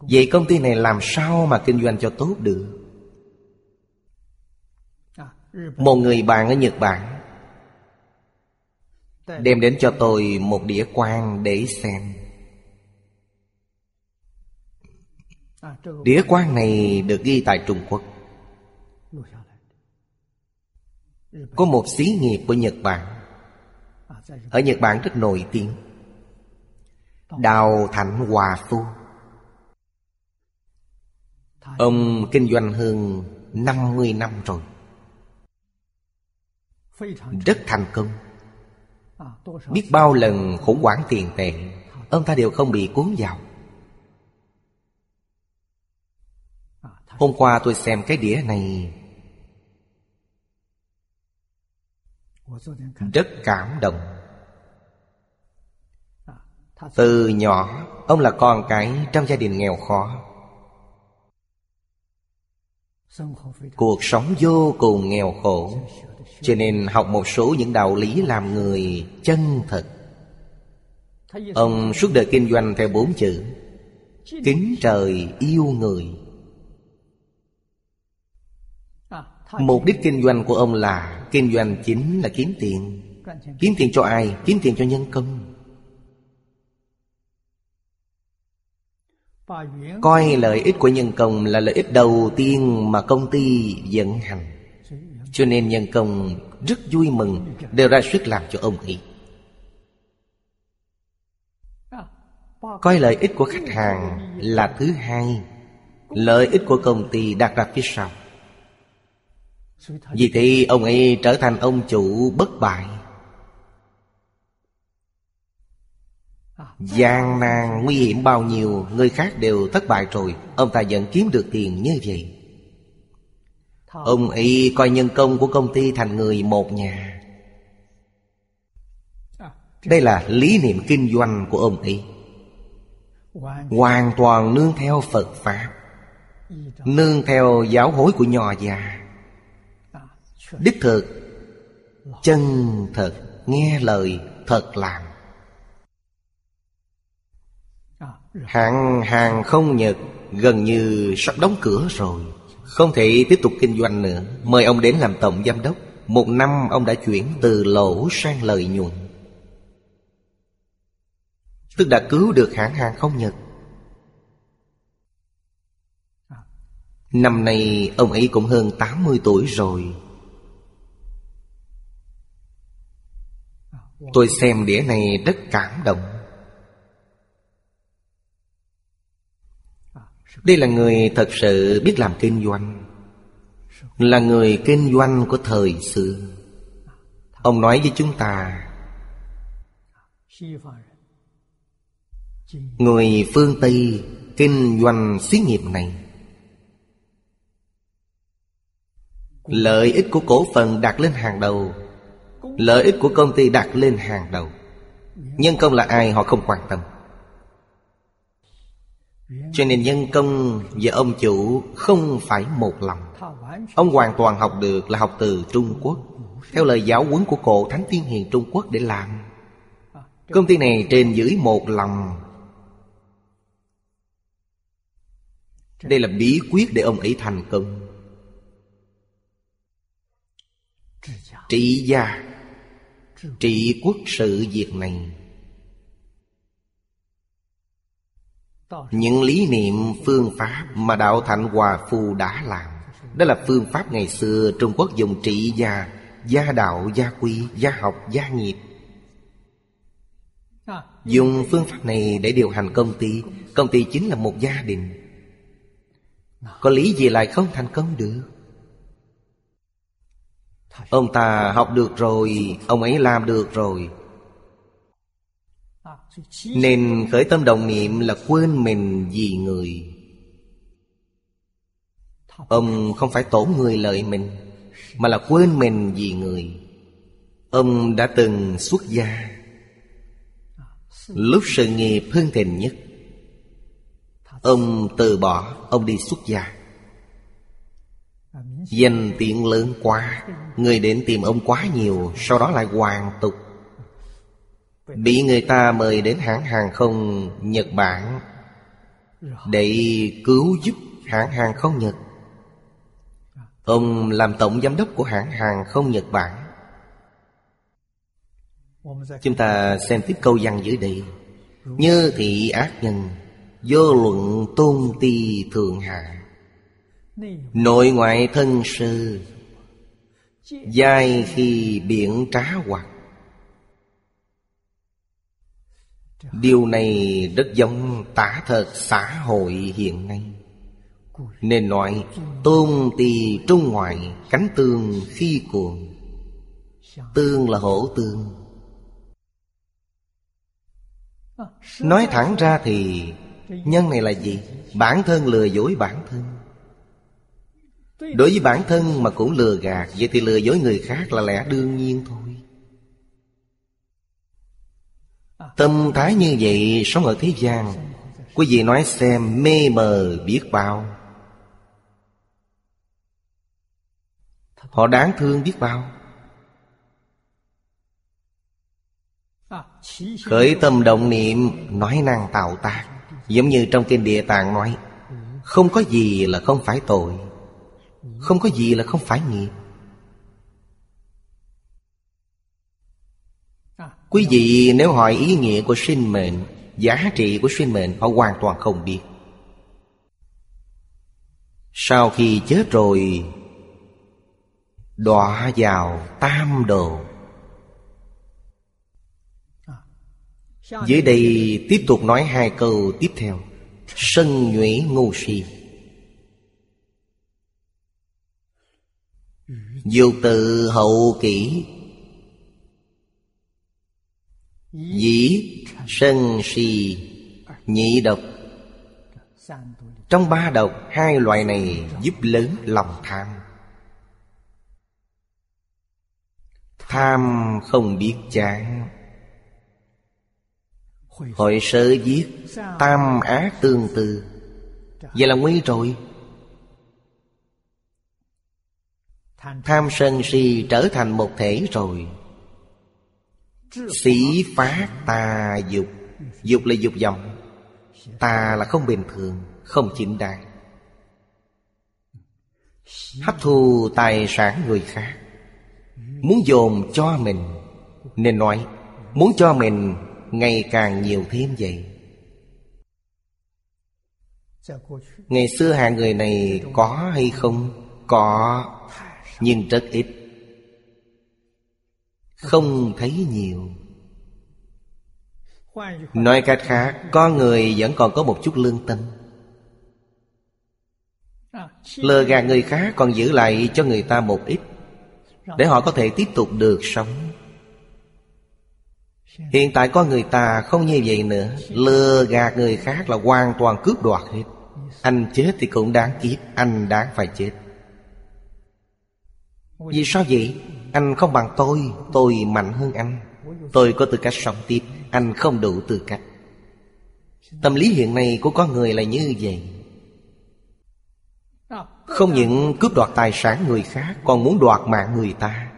Vậy công ty này làm sao mà kinh doanh cho tốt được? Một người bạn ở Nhật Bản Đem đến cho tôi một đĩa quan để xem. Đĩa quan này được ghi tại Trung Quốc. Có một xí nghiệp của Nhật Bản. Ở Nhật Bản rất nổi tiếng. Đào Thạnh Hòa Phu. Ông kinh doanh hơn 50 năm rồi. Rất thành công. Biết bao lần khủng hoảng tiền tệ Ông ta đều không bị cuốn vào. Hôm qua tôi xem cái đĩa này Rất cảm động. Từ nhỏ Ông là con cái trong gia đình nghèo khó. Cuộc sống vô cùng nghèo khổ cho nên học một số những đạo lý làm người chân thật. Ông suốt đời kinh doanh theo bốn chữ, Kính trời yêu người. Mục đích kinh doanh của ông là Kinh doanh chính là kiếm tiền. Kiếm tiền cho ai? Kiếm tiền cho nhân công. Coi lợi ích của nhân công là lợi ích đầu tiên mà công ty vận hành. Cho nên nhân công rất vui mừng Đều ra sức làm cho ông ấy. Coi lợi ích của khách hàng là thứ hai, Lợi ích của công ty đặt ra phía sau. Vì thế ông ấy trở thành ông chủ bất bại. Gian nan, nguy hiểm bao nhiêu, Người khác đều thất bại rồi, Ông ta vẫn kiếm được tiền như vậy. Ông ấy coi nhân công của công ty thành người một nhà. Đây là lý niệm kinh doanh của ông ấy Hoàn toàn nương theo Phật Pháp, Nương theo giáo hối của nho già Đích thực, Chân thật, Nghe lời thật làm. Hạng hàng không Nhật Gần như sắp đóng cửa rồi. Không thể tiếp tục kinh doanh nữa. Mời ông đến làm tổng giám đốc. Một năm ông đã chuyển từ lỗ sang lợi nhuận. Tức đã cứu được hãng hàng không Nhật. Năm nay ông ấy cũng hơn 80 tuổi rồi. Tôi xem đĩa này rất cảm động. Đây là người thật sự biết làm kinh doanh, Là người kinh doanh của thời xưa. Ông nói với chúng ta, Người phương Tây kinh doanh xí nghiệp này, Lợi ích của cổ phần đặt lên hàng đầu, Lợi ích của công ty đặt lên hàng đầu. Nhân công là ai họ không quan tâm. Cho nên nhân công và ông chủ không phải một lòng. Ông hoàn toàn học được là học từ Trung Quốc. Theo lời giáo huấn của cổ Thánh Tiên Hiền Trung Quốc để làm. Công ty này trên dưới một lòng. Đây là bí quyết để ông ấy thành công. Trị gia, Trị quốc sự việc này. Những lý niệm phương pháp mà Đạo Thạnh Hòa Phu đã làm Đó là phương pháp ngày xưa Trung Quốc dùng trị gia Gia đạo, gia quy, gia học, gia nghiệp. Dùng phương pháp này để điều hành công ty. Công ty chính là một gia đình. Có lý gì lại không thành công được? Ông ta học được rồi Ông ấy làm được rồi. Nên khởi tâm đồng niệm là quên mình vì người. Ông không phải tổn người lợi mình, Mà là quên mình vì người. Ông đã từng xuất gia. Lúc sự nghiệp hưng thịnh nhất, Ông từ bỏ, Ông đi xuất gia. Danh tiện lớn quá, Người đến tìm ông quá nhiều, Sau đó lại hoàn tục Bị người ta mời đến hãng hàng không Nhật Bản Để cứu giúp hãng hàng không Nhật. Ông làm tổng giám đốc của hãng hàng không Nhật Bản. Chúng ta xem tiếp câu văn dưới đây. Như thị ác nhân, Vô luận tôn ti thượng hạ. Nội ngoại thân sư Giai khi biển trá hoặc Điều này rất giống tả thật xã hội hiện nay. Nên nói Tôn tì trung ngoại Cánh tương khi cuồng. Tương là hổ tương. Nói thẳng ra thì, Nhân này là gì? Bản thân lừa dối bản thân. Đối với bản thân mà cũng lừa gạt, Vậy thì lừa dối người khác là lẽ đương nhiên thôi. Tâm thái như vậy, sống ở thế gian, Quý vị nói xem, mê mờ biết bao. Họ đáng thương biết bao. Khởi tâm động niệm, Nói năng tạo tác, Giống như trong kinh địa tạng nói, Không có gì là không phải tội, Không có gì là không phải nghiệp. Quý vị nếu hỏi ý nghĩa của sinh mệnh, Giá trị của sinh mệnh, Họ hoàn toàn không biết. Sau khi chết rồi, Đọa vào tam đồ. Dưới đây tiếp tục nói hai câu tiếp theo. Sân nhuế ngu si. Dục tự hậu kỷ Dĩ sân si nhị độc. Trong ba độc Hai loại này giúp lớn lòng tham. Tham không biết chán. Hội sở giết, Tam ác tương tư. Vậy là nguy rồi. Tham sân si trở thành một thể rồi. Sĩ phát tà dục. Dục là dục vọng. Tà là không bình thường, Không chính đáng Hấp thu tài sản người khác. Muốn dồn cho mình, Nên nói, Muốn cho mình ngày càng nhiều thêm vậy. Ngày xưa hạng người này có hay không? Có, Nhưng rất ít. Không thấy nhiều. Nói cách khác Con người vẫn còn có một chút lương tâm. Lừa gạt người khác còn giữ lại cho người ta một ít, Để họ có thể tiếp tục được sống. Hiện tại có người ta không như vậy nữa. Lừa gạt người khác là hoàn toàn cướp đoạt hết. Anh chết thì cũng đáng kiếp, Anh đáng phải chết. Vì sao vậy? Anh không bằng tôi Tôi mạnh hơn anh. Tôi có tư cách sống tiếp, Anh không đủ tư cách. Tâm lý hiện nay của con người là như vậy. Không những cướp đoạt tài sản người khác, Còn muốn đoạt mạng người ta.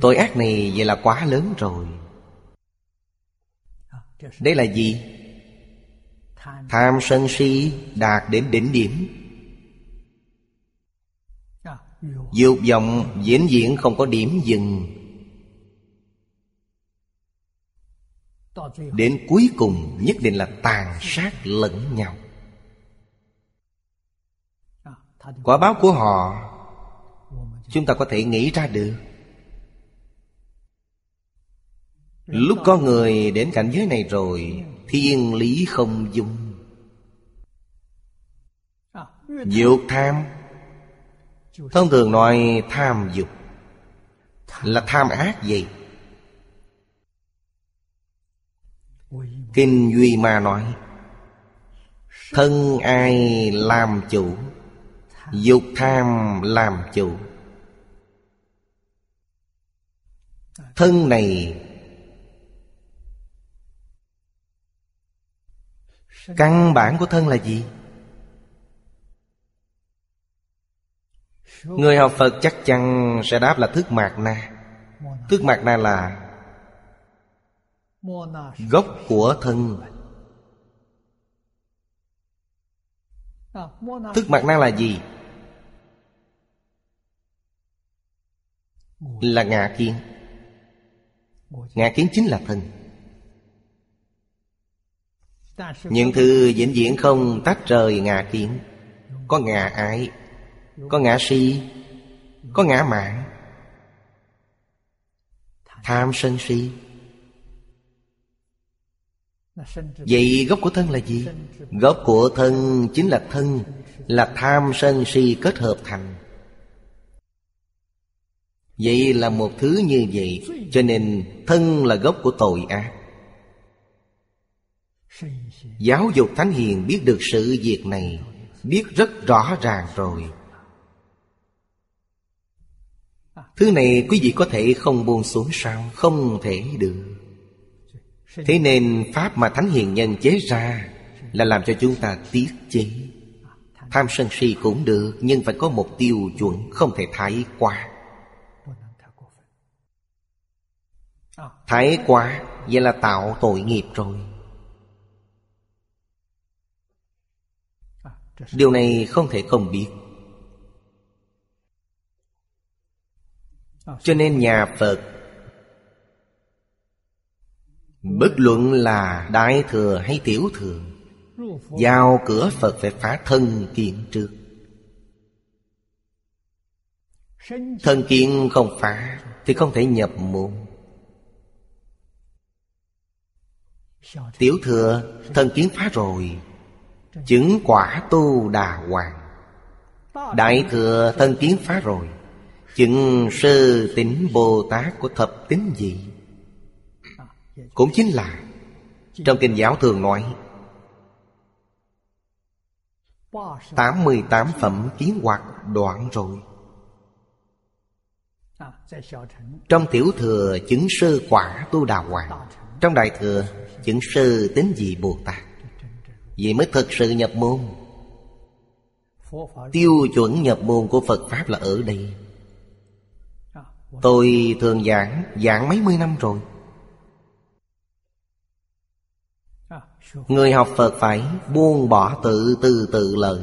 Tội ác này vậy là quá lớn rồi. Đây là gì? Tham sân si đạt đến đỉnh điểm. Dục vọng diễn diễn không có điểm dừng. Đến cuối cùng, nhất định là tàn sát lẫn nhau. Quả báo của họ, Chúng ta có thể nghĩ ra được. Lúc có người đến cảnh giới này rồi Thiên lý không dung. Dược tham Thông thường nói tham dục. Là tham ác gì? Kinh Duy Ma nói, Thân ai làm chủ, Dục tham làm chủ. Thân này Căn bản của thân là gì? Người học Phật chắc chắn sẽ đáp là thức mạc na. Thức mạc na là Gốc của thân. Thức mạc na là gì? Là ngạ kiến. Ngạ kiến chính là thân. Những thứ vĩnh viễn không tách rời ngạ kiến. Có ngạ ái. Có ngã si Có ngã mạng, Tham sân si. Vậy gốc của thân là gì? Gốc của thân chính là thân Là tham sân si kết hợp thành. Vậy là một thứ như vậy Cho nên thân là gốc của tội ác. Giáo dục Thánh Hiền biết được sự việc này Biết rất rõ ràng rồi. Thứ này quý vị có thể không buông xuống sao? Không thể được. Thế nên Pháp mà Thánh Hiền Nhân chế ra Là làm cho chúng ta tiết chế. Tham sân si cũng được, Nhưng phải có một tiêu chuẩn Không thể thái quá. Thái quá, Vậy là tạo tội nghiệp rồi. Điều này không thể không biết. Ờ, Cho nên nhà Phật Bất luận là Đại Thừa hay Tiểu Thừa, Vào cửa Phật phải phá thân kiện trước. Thân kiện không phá Thì không thể nhập môn. Tiểu thừa, thân kiến phá rồi, Chứng quả tu đà hoàng. Đại thừa, thân kiến phá rồi Chứng sư tính Bồ Tát của thập tính gì Cũng chính là Trong kinh giáo thường nói 88 phẩm kiến hoạt đoạn rồi. Trong tiểu thừa chứng sư quả tu đà hoàng, Trong đại thừa chứng sư tính gì Bồ Tát Vậy mới thực sự nhập môn. Tiêu chuẩn nhập môn của Phật Pháp là ở đây. Tôi thường giảng Giảng mấy mươi năm rồi. Người học Phật phải buông bỏ tự từ tự lợi,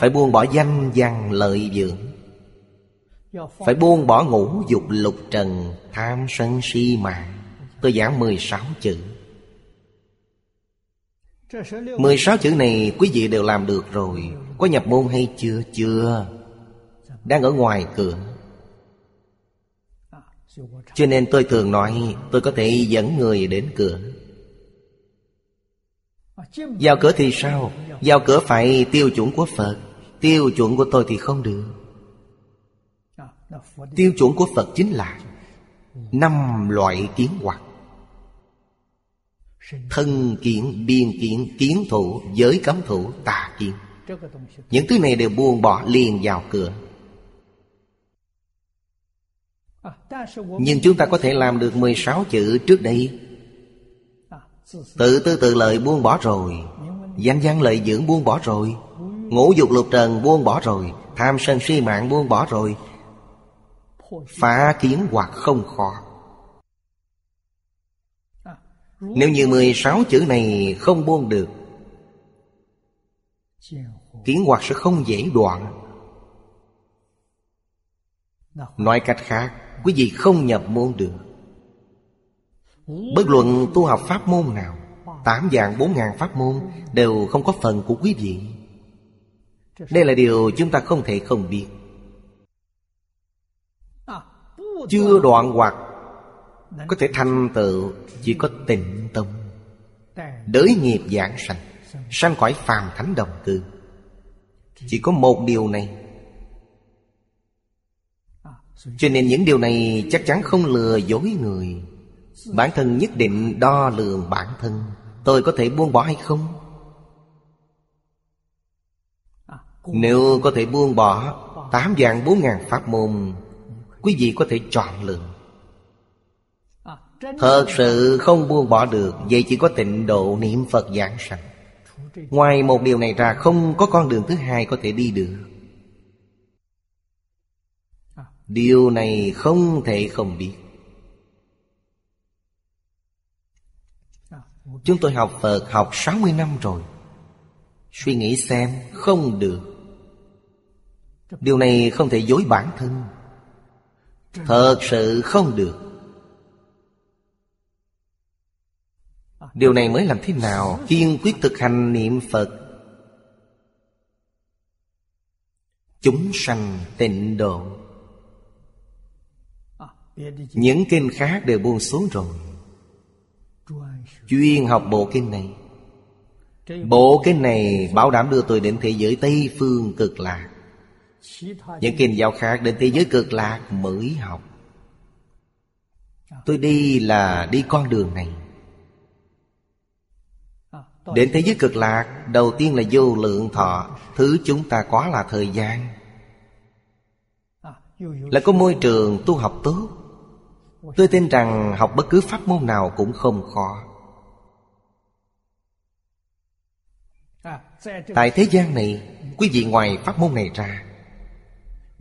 Phải buông bỏ danh văn lợi dưỡng, Phải buông bỏ ngũ dục lục trần Tham sân si mạng. Tôi giảng 16 chữ. 16 chữ này quý vị đều làm được rồi. Có nhập môn hay chưa? Chưa. Đang ở ngoài cửa. Cho nên tôi thường nói Tôi có thể dẫn người đến cửa. Vào cửa thì sao? Vào cửa phải tiêu chuẩn của Phật. Tiêu chuẩn của tôi thì không được. Tiêu chuẩn của Phật chính là Năm loại kiến hoặc Thân kiến, biên kiến, kiến thủ, giới cấm thủ, tà kiến. Những thứ này đều buông bỏ liền vào cửa. Nhưng chúng ta có thể làm được 16 chữ trước đây. Tự tư tự lợi buông bỏ rồi. Danh văn lợi dưỡng buông bỏ rồi. Ngũ dục lục trần buông bỏ rồi. Tham sân si mạng buông bỏ rồi. Phá kiến hoặc không khó. Nếu như 16 chữ này không buông được, Kiến hoặc sẽ không dễ đoạn. Nói cách khác Quý vị không nhập môn được. Bất luận tu học pháp môn nào, Tám dạng bốn ngàn pháp môn Đều không có phần của quý vị. Đây là điều chúng ta không thể không biết. Chưa đoạn hoặc, có thể thành tựu chỉ có tịnh tâm. Đới nghiệp giảng sanh Sanh khỏi phàm thánh đồng cư. Chỉ có một điều này cho nên những điều này chắc chắn không lừa dối người. Bản thân nhất định đo lường bản thân. Tôi có thể buông bỏ hay không? Nếu có thể buông bỏ Tám dạng bốn ngàn pháp môn, Quý vị có thể chọn lựa. Thật sự không buông bỏ được, Vậy chỉ có tịnh độ niệm Phật giảng sanh. Ngoài một điều này ra, Không có con đường thứ hai có thể đi được. Điều này không thể không biết. Chúng tôi học Phật học 60 năm rồi. Suy nghĩ xem, không được. Điều này không thể dối bản thân. Thật sự không được. Điều này mới làm thế nào? Kiên quyết thực hành niệm Phật. Chúng sanh tịnh độ. Những kinh khác đều buông xuống rồi. Chuyên học bộ kinh này. Bộ kinh này bảo đảm đưa tôi đến thế giới Tây Phương cực lạc. Những kinh giáo khác đến thế giới cực lạc mới học. Tôi đi là đi con đường này. Đến thế giới cực lạc, Đầu tiên là vô lượng thọ, Thứ chúng ta có là thời gian. Là có môi trường tu học tốt. Tôi tin rằng học bất cứ pháp môn nào cũng không khó. Tại thế gian này Quý vị ngoài pháp môn này ra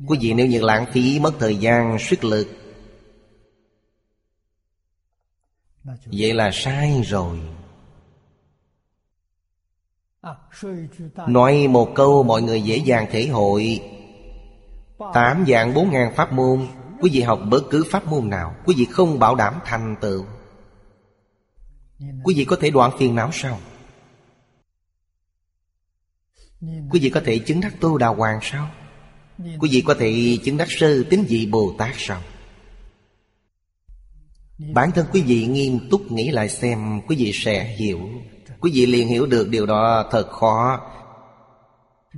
Quý vị nếu như lãng phí mất thời gian, sức lực Vậy là sai rồi. Nói một câu mọi người dễ dàng thể hội. Tám dạng bốn ngàn pháp môn Quý vị học bất cứ pháp môn nào, Quý vị không bảo đảm thành tựu. Quý vị có thể đoạn phiền não sao? Quý vị có thể chứng đắc tu đào hoàng sao? Quý vị có thể chứng đắc sơ tính vị Bồ Tát sao? Bản thân quý vị nghiêm túc nghĩ lại xem, Quý vị sẽ hiểu. Quý vị liền hiểu được điều đó thật khó.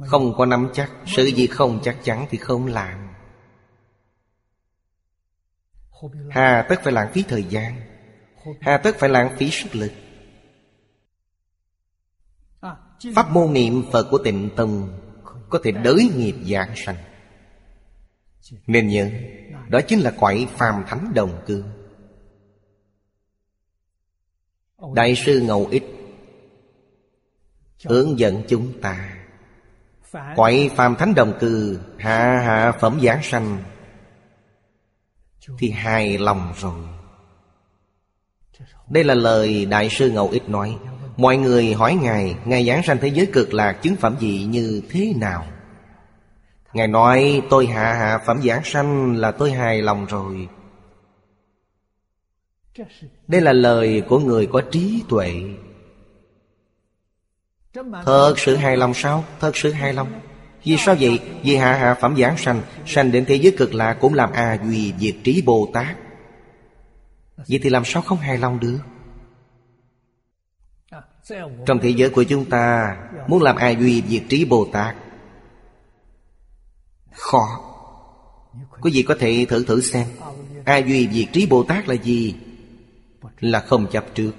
Không có nắm chắc, Sự gì không chắc chắn thì không làm. Hà, tất phải lãng phí thời gian. Hà, tất phải lãng phí sức lực. Pháp môn niệm Phật của tịnh Tông Có thể đới nghiệp giảng sanh. Nên nhớ, Đó chính là quậy phàm thánh đồng cư Đại sư Ngầu Ích Hướng dẫn chúng ta, Quậy phàm thánh đồng cư, Hạ hạ phẩm giảng sanh. Thì hài lòng rồi. Đây là lời Đại sư Ngầu Ích nói. Mọi người hỏi Ngài Ngài giảng sanh thế giới cực lạc chứng phẩm gì như thế nào? Ngài nói tôi hạ hạ phẩm giảng sanh là tôi hài lòng rồi. Đây là lời của người có trí tuệ. Thật sự hài lòng sao? Thật sự hài lòng vì sao vậy? Vì hạ hạ phẩm giảng sanh Sanh đến thế giới cực lạc cũng làm A Duy Diệt Trí Bồ Tát Vậy thì làm sao không hài lòng được? Trong thế giới của chúng ta, Muốn làm A Duy Diệt Trí Bồ Tát, Khó Quý vị có thể thử thử xem, A Duy Diệt Trí Bồ Tát là gì? Là không chấp trước,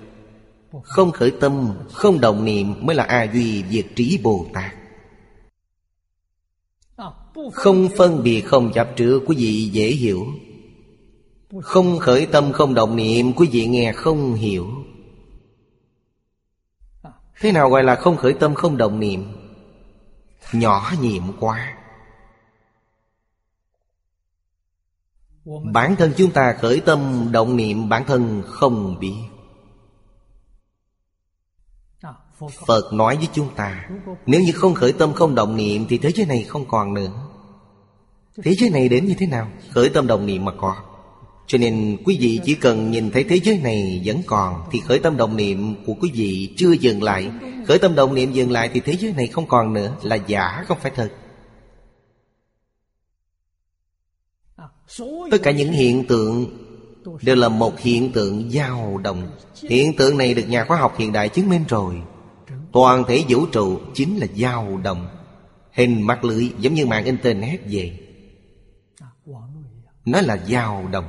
Không khởi tâm, Không động niệm Mới là A Duy Diệt Trí Bồ Tát không phân biệt không chấp trước Quý vị dễ hiểu. Không khởi tâm, không động niệm, Quý vị nghe không hiểu. Thế nào gọi là không khởi tâm, không động niệm? Nhỏ nhiệm quá. Bản thân chúng ta khởi tâm, động niệm, bản thân không biết. Phật nói với chúng ta, Nếu như không khởi tâm không động niệm Thì thế giới này không còn nữa. Thế giới này đến như thế nào? Khởi tâm động niệm mà có. Cho nên quý vị chỉ cần nhìn thấy thế giới này vẫn còn Thì khởi tâm động niệm của quý vị chưa dừng lại. Khởi tâm động niệm dừng lại Thì thế giới này không còn nữa, Là giả, không phải thật. Tất cả những hiện tượng Đều là một hiện tượng dao động. Hiện tượng này được nhà khoa học hiện đại chứng minh rồi. Toàn thể vũ trụ chính là dao động. Hình mặt lưới giống như mạng internet vậy. Nó là dao động.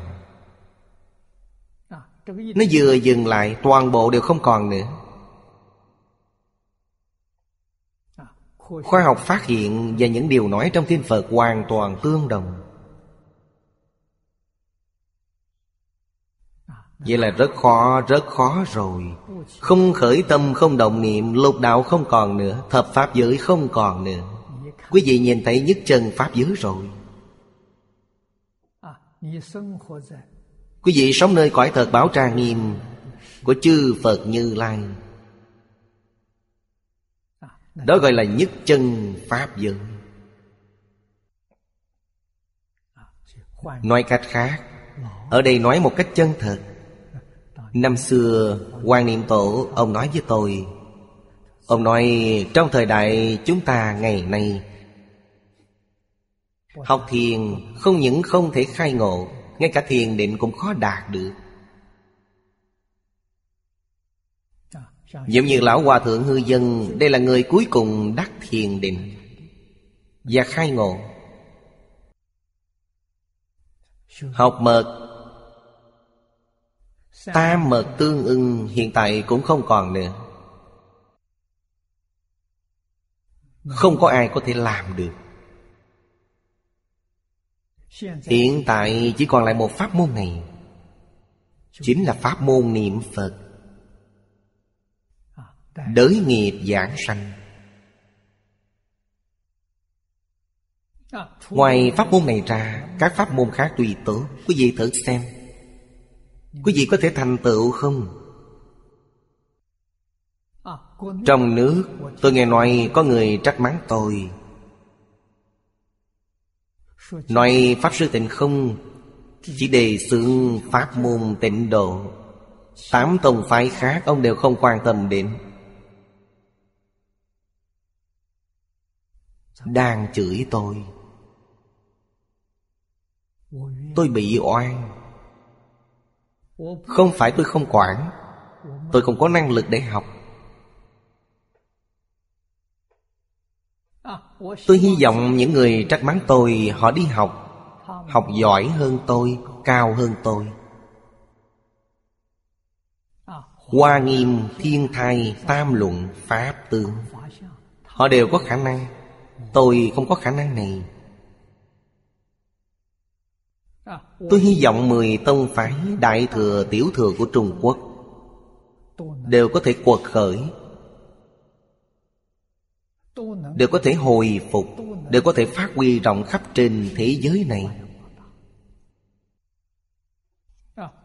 Nó vừa dừng lại, Toàn bộ đều không còn nữa. Khoa học phát hiện Và những điều nói trong kinh Phật hoàn toàn tương đồng. Vậy là rất khó, rất khó rồi. Không khởi tâm, không động niệm Lục đạo không còn nữa Thập Pháp giới không còn nữa. Quý vị nhìn thấy nhất chân Pháp giới rồi. Quý vị sống nơi cõi thật bảo trang nghiêm Của chư Phật Như Lai. Đó gọi là nhất chân Pháp giới. Nói cách khác Ở đây nói một cách chân thật Năm xưa, quan Niệm Tổ, Ông nói với tôi. Ông nói, trong thời đại chúng ta ngày nay, Học thiền không những không thể khai ngộ, Ngay cả thiền định cũng khó đạt được. Giống như Lão Hòa Thượng Hư Dân, Đây là người cuối cùng đắc thiền định Và khai ngộ. Học mật Tam mật tương ưng hiện tại cũng không còn nữa. Không có ai có thể làm được. Hiện tại chỉ còn lại một pháp môn này. Chính là pháp môn niệm Phật. Đới nghiệp giảng sanh. Ngoài pháp môn này ra, Các pháp môn khác tùy tốt Quý vị thử xem. Quý vị có thể thành tựu không? Trong nước, tôi nghe nói có người trách mắng tôi. Nói Pháp Sư Tịnh không, Chỉ đề xướng Pháp môn tịnh độ. Tám tông phái khác ông đều không quan tâm đến. Đang chửi tôi. Tôi bị oan. Không phải tôi không quản. Tôi không có năng lực để học. Tôi hy vọng những người trách mắng tôi Họ đi học. Học giỏi hơn tôi Cao hơn tôi. Hoa nghiêm, thiên thai, tam luận, pháp tướng. Họ đều có khả năng. Tôi không có khả năng này. Tôi hy vọng mười tông phái Đại thừa, tiểu thừa của Trung Quốc Đều có thể quật khởi Đều có thể hồi phục Đều có thể phát huy rộng khắp trên thế giới này.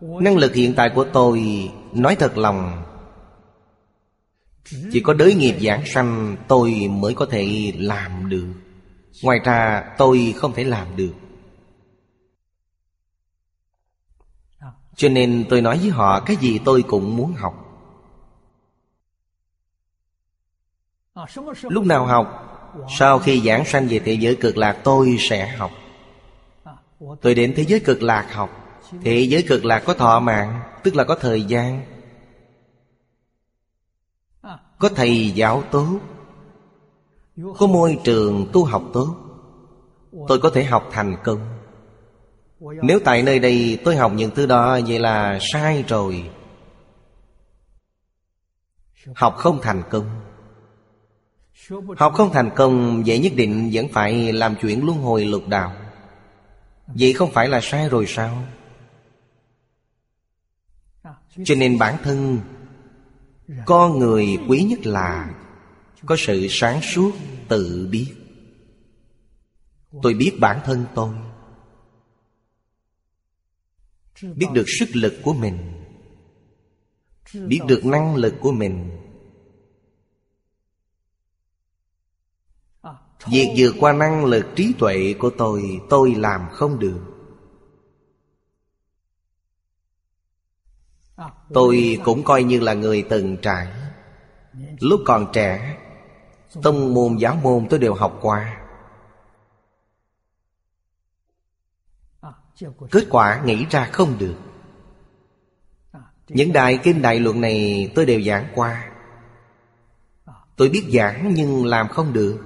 Năng lực hiện tại của tôi Nói thật lòng Chỉ có đới nghiệp giảng sanh Tôi mới có thể làm được. Ngoài ra tôi không thể làm được. Cho nên tôi nói với họ, Cái gì tôi cũng muốn học. Lúc nào học, Sau khi giảng sanh về thế giới cực lạc, Tôi sẽ học. Tôi đến thế giới cực lạc học. Thế giới cực lạc có thọ mạng, Tức là có thời gian. Có thầy giáo tốt. Có môi trường tu học tốt. Tôi có thể học thành công. Nếu tại nơi đây tôi học những thứ đó, Vậy là sai rồi. Học không thành công. Học không thành công, Vậy nhất định vẫn phải làm chuyện luân hồi lục đạo. Vậy không phải là sai rồi sao? Cho nên bản thân, con người quý nhất là có sự sáng suốt tự biết. Tôi biết bản thân tôi biết được sức lực của mình. Biết được năng lực của mình. Việc vượt qua năng lực trí tuệ của tôi tôi làm không được. Tôi cũng coi như là người từng trải. Lúc còn trẻ, Tông môn, giáo môn tôi đều học qua. Kết quả nghĩ ra không được. Những đại kinh đại luận này tôi đều giảng qua. Tôi biết giảng nhưng làm không được.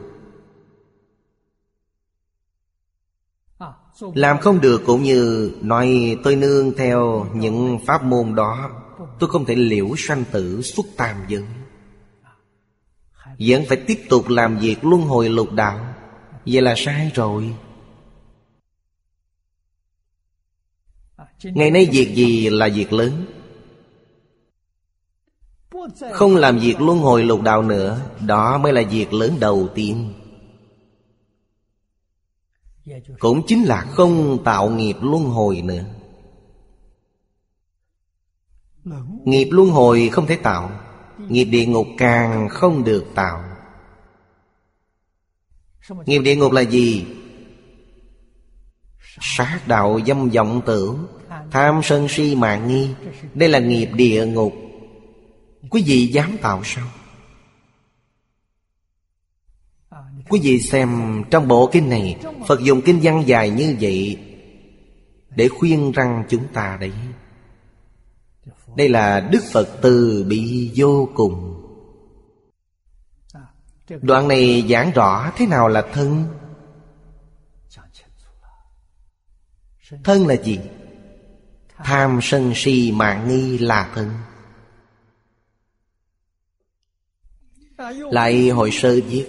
Làm không được cũng như nói tôi nương theo những pháp môn đó, Tôi không thể liễu sanh tử xuất tam giới. Vẫn phải tiếp tục làm việc luân hồi lục đạo. Vậy là sai rồi. Ngày nay việc gì là việc lớn? Không làm việc luân hồi lục đạo nữa, Đó mới là việc lớn đầu tiên. Cũng chính là không tạo nghiệp luân hồi nữa. Nghiệp luân hồi không thể tạo, Nghiệp địa ngục càng không được tạo. Nghiệp địa ngục là gì? Sát đạo dâm vọng tưởng. Tham sân si mạng nghi, Đây là nghiệp địa ngục Quý vị dám tạo sao? Quý vị xem trong bộ kinh này, Phật dùng kinh văn dài như vậy Để khuyên răng chúng ta đấy Đây là Đức Phật từ bi vô cùng Đoạn này giảng rõ thế nào là thân Thân là gì? Tham sân si mạng nghi là thân. Lại hồi sơ viết,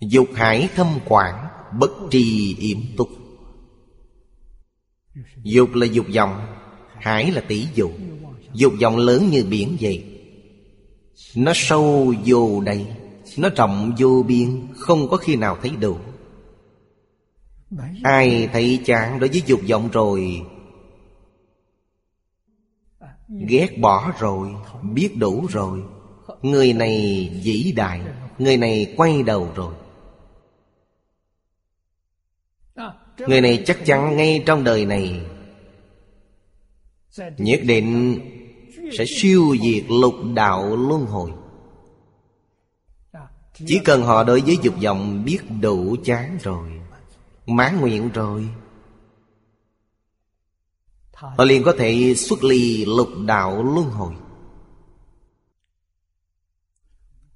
Dục hải thâm quản Bất trì yểm túc Dục là dục vọng, Hải là tỷ dụ. Dục vọng lớn như biển vậy. Nó sâu vô đây Nó rộng vô biên, Không có khi nào thấy đủ Ai thấy chán đối với dục vọng rồi, Ghét bỏ rồi, Biết đủ rồi. Người này vĩ đại, Người này quay đầu rồi. Người này chắc chắn ngay trong đời này. Nhất định sẽ siêu diệt lục đạo luân hồi. Chỉ cần họ đối với dục vọng biết đủ chán rồi. Mãn nguyện rồi. Họ liền có thể xuất ly lục đạo luân hồi.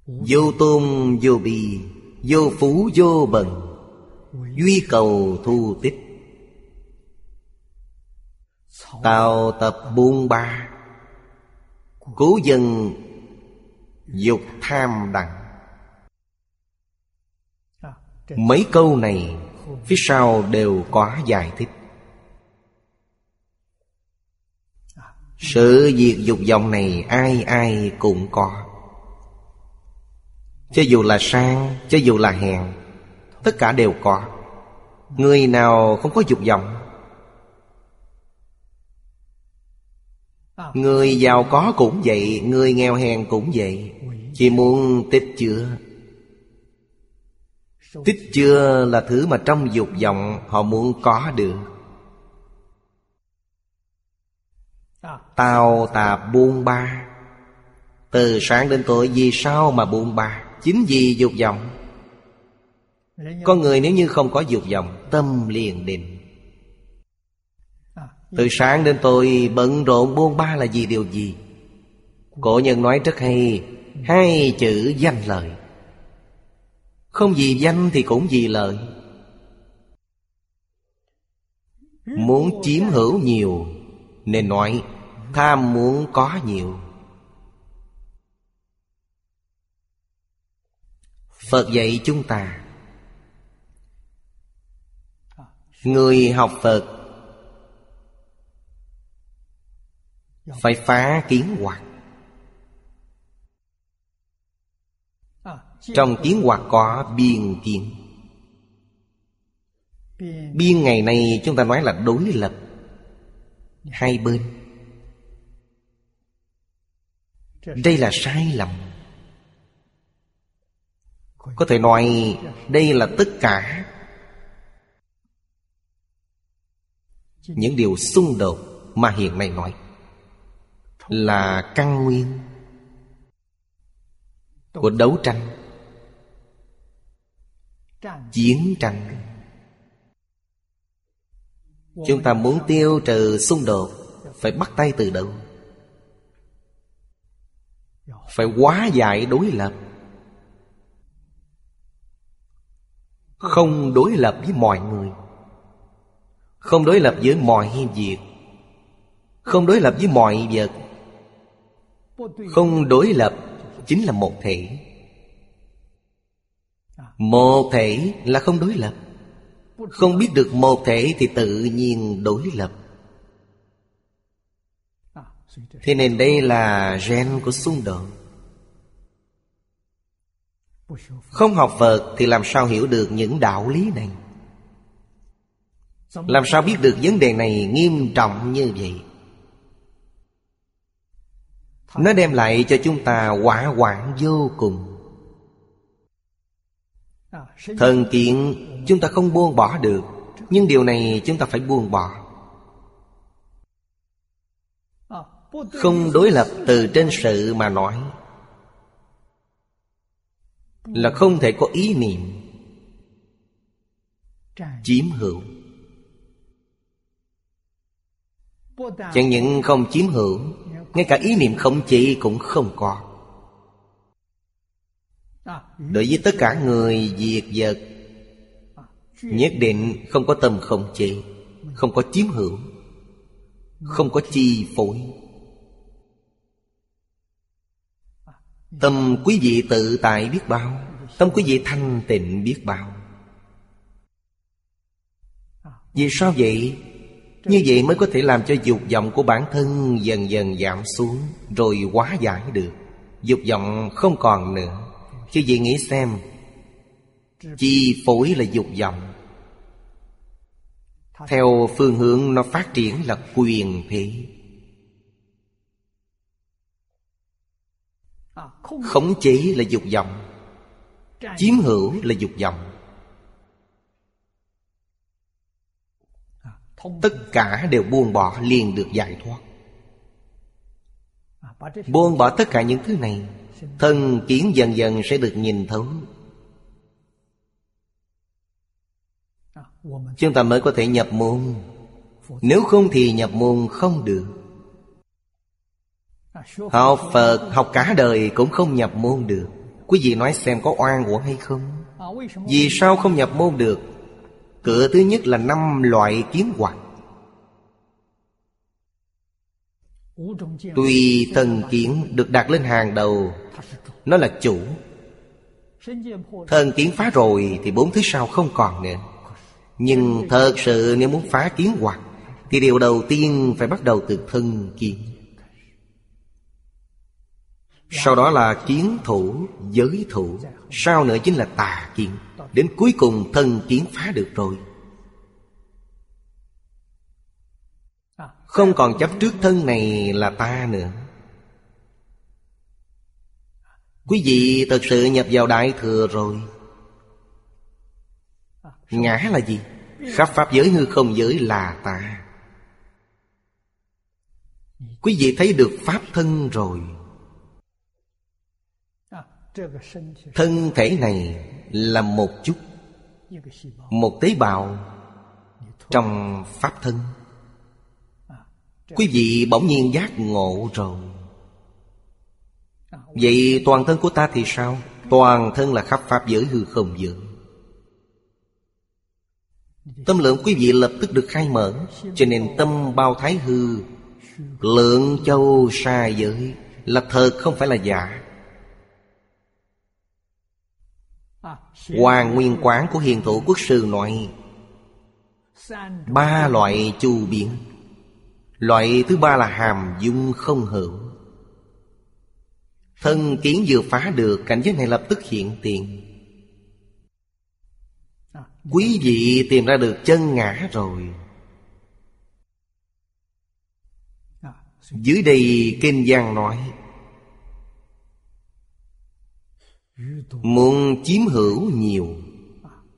Vô tôn vô bì Vô phú vô bần Duy cầu thu tích. Tạo tập buôn ba Cố dân Dục tham đặng Mấy câu này Phía sau đều có giải thích. Sự diệt dục vọng này ai ai cũng có. Cho dù là sang, cho dù là hèn Tất cả đều có. Người nào không có dục vọng? Người giàu có cũng vậy Người nghèo hèn cũng vậy. Chỉ muốn tích chữa. Tích chưa là thứ mà trong dục vọng Họ muốn có được. Tào tạp buôn ba. Từ sáng đến tối vì sao mà buôn ba? Chính vì dục vọng. Con người nếu như không có dục vọng, Tâm liền định. Từ sáng đến tối bận rộn buôn ba là gì điều gì? Cổ nhân nói rất hay, Hai chữ danh lợi. Không vì danh thì cũng vì lợi Muốn chiếm hữu nhiều, Nên nói Tham muốn có nhiều. Phật dạy chúng ta, Người học Phật Phải phá kiến hoạt Trong tiếng hoạt có biên kiến. Biên ngày nay chúng ta nói là đối lập. Hai bên. Đây là sai lầm. Có thể nói đây là tất cả những điều xung đột mà hiện nay nói là căn nguyên của đấu tranh chiến tranh. Chúng ta muốn tiêu trừ xung đột phải bắt tay từ đầu, phải quá giải đối lập. Không đối lập với mọi người. Không đối lập với mọi việc. Không đối lập với mọi vật. Không đối lập chính là một thể một thể là không đối lập. Không biết được một thể thì tự nhiên đối lập. Thế nên đây là gen của xung đột. Không học Phật thì làm sao hiểu được những đạo lý này? Làm sao biết được vấn đề này nghiêm trọng như vậy? Nó đem lại cho chúng ta quả hoạn vô cùng. Thần kiện chúng ta không buông bỏ được, Nhưng điều này chúng ta phải buông bỏ. Không đối lập từ trên sự mà nói, Là không thể có ý niệm Chiếm hữu. Chẳng những không chiếm hữu, Ngay cả ý niệm không chỉ cũng không có. Đối với tất cả người diệt vật, Nhất định không có tâm không chế, Không có chiếm hữu, Không có chi phối. Tâm quý vị tự tại biết bao, Tâm quý vị thanh tịnh biết bao. Vì sao vậy? Như vậy mới có thể làm cho dục vọng của bản thân dần dần giảm xuống, Rồi hóa giải được. Dục vọng không còn nữa. Chứ gì nghĩ xem, Chi phối là dục vọng. Theo phương hướng nó phát triển là quyền thế. Khống chế là dục vọng, Chiếm hữu là dục vọng. Tất cả đều buông bỏ liền được giải thoát. Buông bỏ tất cả những thứ này Thân kiến dần dần sẽ được nhìn thấu. Chúng ta mới có thể nhập môn. Nếu không thì nhập môn không được. Học Phật, học cả đời cũng không nhập môn được. Quý vị nói xem có oan uổng hay không? Vì sao không nhập môn được? Cửa thứ nhất là năm loại kiến hoặc Tuy thần kiến được đặt lên hàng đầu Nó là chủ. Thần kiến phá rồi Thì bốn thứ sau không còn nữa. Nhưng thật sự nếu muốn phá kiến hoặc Thì điều đầu tiên phải bắt đầu từ thân kiến. Sau đó là kiến thủ, giới thủ. Sau nữa chính là tà kiến. Đến cuối cùng thân kiến phá được rồi. Không còn chấp trước thân này là ta nữa. Quý vị thật sự nhập vào Đại Thừa rồi. Ngã là gì? Khắp Pháp giới hư không giới là ta. Quý vị thấy được Pháp thân rồi. Thân thể này là một chút, Một tế bào Trong Pháp thân. Quý vị bỗng nhiên giác ngộ rồi. Vậy toàn thân của ta thì sao? Toàn thân là khắp Pháp giới hư không giới Tâm lượng quý vị lập tức được khai mở, Cho nên tâm bao thái hư. Lượng châu sa giới Là thật không phải là giả. Hoàng nguyên quán của hiền thủ quốc sư nói, Ba loại chu biến. Loại thứ ba là hàm dung không hữu. Thân kiến vừa phá được, Cảnh giới này lập tức hiện tiền. Quý vị tìm ra được chân ngã rồi. Dưới đây Kinh Giang nói, Muốn chiếm hữu nhiều,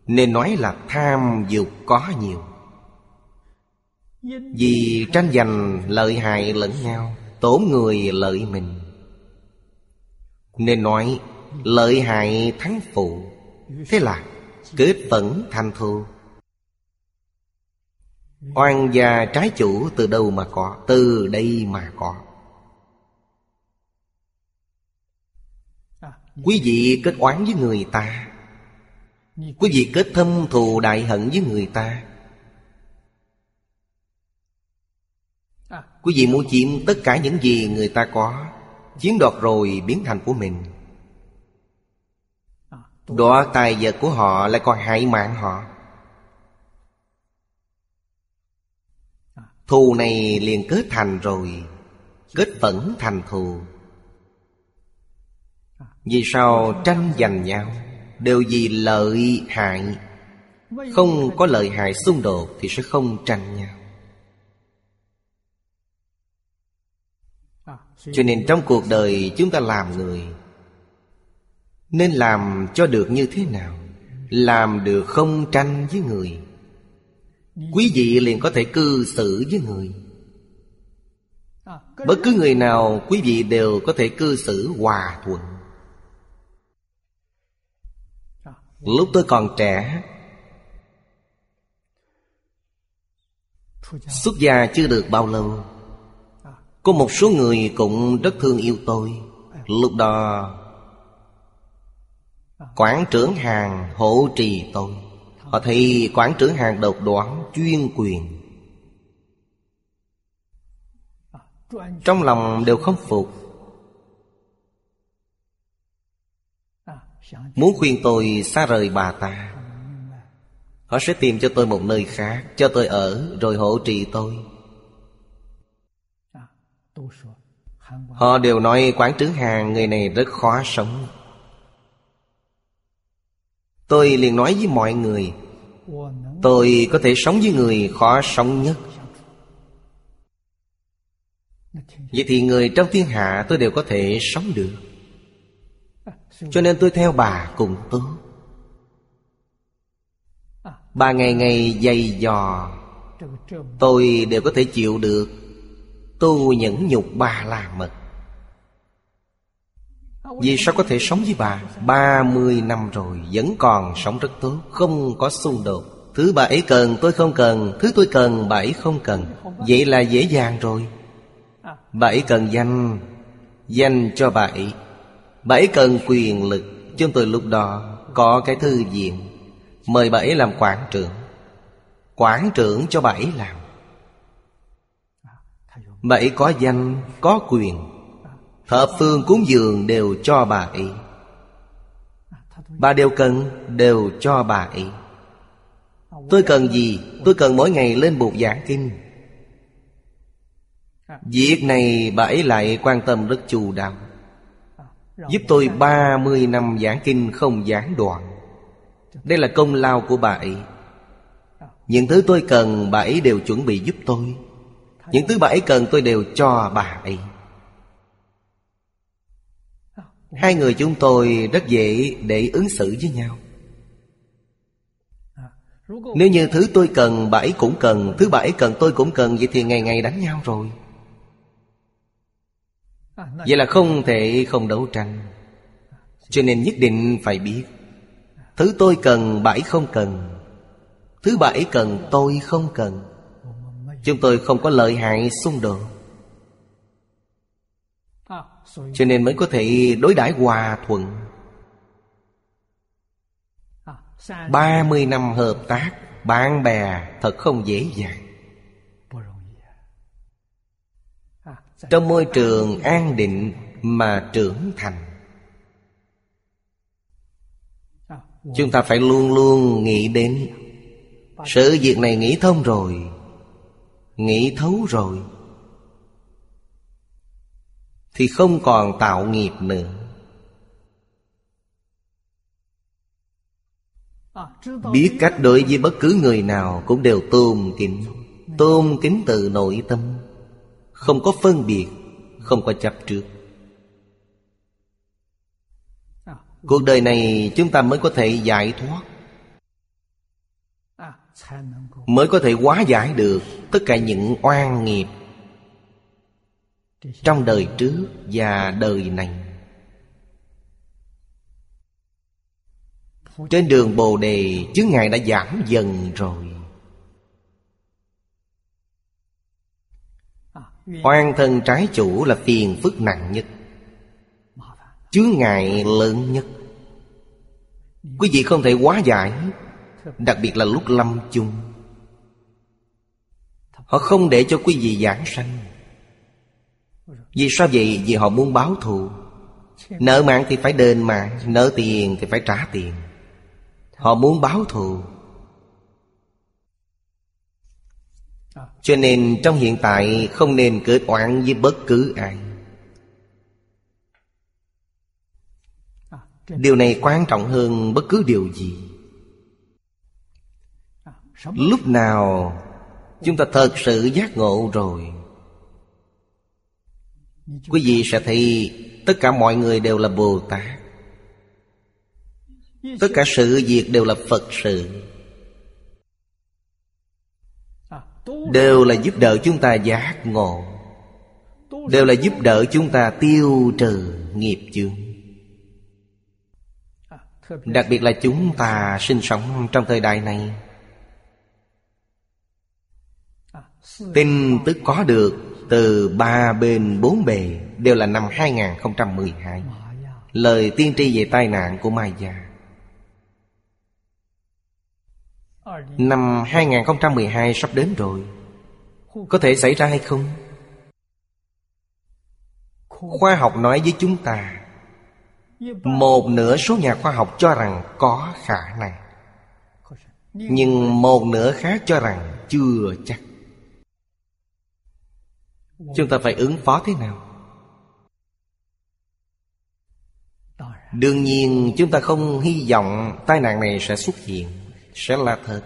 Nên nói là tham dục có nhiều. Vì tranh giành lợi hại lẫn nhau, Tổn người lợi mình. Nên nói, lợi hại thắng phụ. Thế là, kết vẫn thành thù. Oan gia trái chủ từ đâu mà có, Từ đây mà có. Quý vị kết oán với người ta. Quý vị kết thâm thù đại hận với người ta. Quý vị muốn chiếm tất cả những gì người ta có, Chiếm đoạt rồi biến thành của mình. Đoạt tài vật của họ lại còn hại mạng họ. Thù này liền kết thành rồi Kết phẫn thành thù. Vì sao tranh giành nhau Đều vì lợi hại? Không có lợi hại xung đột Thì sẽ không tranh nhau. Cho nên trong cuộc đời chúng ta làm người, Nên làm cho được như thế nào? Làm được không tranh với người. Quý vị liền có thể cư xử với người. Bất cứ người nào, quý vị đều có thể cư xử hòa thuận. Lúc tôi còn trẻ, Xuất gia chưa được bao lâu có một số người cũng rất thương yêu tôi. Lúc đó quản trưởng hàng hộ trì tôi. Họ thấy quản trưởng hàng độc đoán, chuyên quyền. Trong lòng đều không phục. Muốn khuyên tôi xa rời bà ta, Họ sẽ tìm cho tôi một nơi khác, Cho tôi ở rồi hỗ trì tôi. Họ đều nói quán trứ hàng người này rất khó sống. Tôi liền nói với mọi người, Tôi có thể sống với người khó sống nhất. Vậy thì người trong thiên hạ tôi đều có thể sống được. Cho nên tôi theo bà cùng tốt Bà ngày ngày dày dò, Tôi đều có thể chịu được. Tu nhẫn nhục bà là mật. Vì sao có thể sống với bà? Ba mươi năm rồi, Vẫn còn sống rất tốt, Không có xung đột. Thứ bà ấy cần, tôi không cần. Thứ tôi cần, bà ấy không cần. Vậy là dễ dàng rồi. Bảy cần danh Danh cho bảy Bảy cần quyền lực. Chúng tôi lúc đó có cái thư viện. Mời bảy làm quản trưởng. Quản trưởng cho bảy làm. Bảy có danh, có quyền. Thập phương cúng dường đều cho bà ấy. Bà đều cần đều cho bà ấy. Tôi cần gì? Tôi cần mỗi ngày lên bục giảng kinh. Việc này bà ấy lại quan tâm rất chu đáo. Giúp tôi 30 năm giảng kinh không gián đoạn. Đây là công lao của bà ấy. Những thứ tôi cần bà ấy đều chuẩn bị giúp tôi. Những thứ bà ấy cần tôi đều cho bà ấy. Hai người chúng tôi rất dễ để ứng xử với nhau. Nếu như thứ tôi cần, bà ấy cũng cần, Thứ bà ấy cần, tôi cũng cần, Vậy thì ngày ngày đánh nhau rồi. Vậy là không thể không đấu tranh. Cho nên nhất định phải biết, Thứ tôi cần bảy không cần. Thứ bảy cần, tôi không cần. Chúng tôi không có lợi hại xung đột. Cho nên mới có thể đối đãi hòa thuận. Ba mươi năm hợp tác, Bạn bè thật không dễ dàng. Trong môi trường an định mà trưởng thành, chúng ta phải luôn luôn nghĩ đến sự việc này nghĩ thông rồi nghĩ thấu rồi. Thì không còn tạo nghiệp nữa. Biết cách đối với bất cứ người nào cũng đều tôn kính. Tôn kính từ nội tâm. Không có phân biệt, Không có chấp trước. Cuộc đời này chúng ta mới có thể giải thoát. Mới có thể hóa giải được Tất cả những oan nghiệp Trong đời trước và đời này. Trên đường Bồ Đề chứ ngài đã giảm dần rồi. Oan thân trái chủ là phiền phức nặng nhất, Chướng ngại lớn nhất. Quý vị không thể quá giải, Đặc biệt là lúc lâm chung. Họ không để cho quý vị giảng sanh. Vì sao vậy? Vì họ muốn báo thù. Nợ mạng thì phải đền mạng, Nợ tiền thì phải trả tiền. Họ muốn báo thù. Cho nên trong hiện tại không nên kết oán với bất cứ ai. Điều này quan trọng hơn bất cứ điều gì. Lúc nào chúng ta thật sự giác ngộ rồi. Quý vị sẽ thấy tất cả mọi người đều là Bồ Tát. Tất cả sự việc đều là Phật sự. Đều là giúp đỡ chúng ta giác ngộ. Đều là giúp đỡ chúng ta tiêu trừ nghiệp chướng. Đặc biệt là chúng ta sinh sống trong thời đại này. Tin tức có được từ ba bên bốn bề Đều là năm 2012 Lời tiên tri về tai nạn của Mai Gia. Năm 2012 sắp đến rồi. Có thể xảy ra hay không? Khoa học nói với chúng ta Một nửa số nhà khoa học cho rằng có khả năng. Nhưng một nửa khác cho rằng chưa chắc Chúng ta phải ứng phó thế nào? Đương nhiên, chúng ta không hy vọng tai nạn này sẽ xuất hiện, sẽ là thật.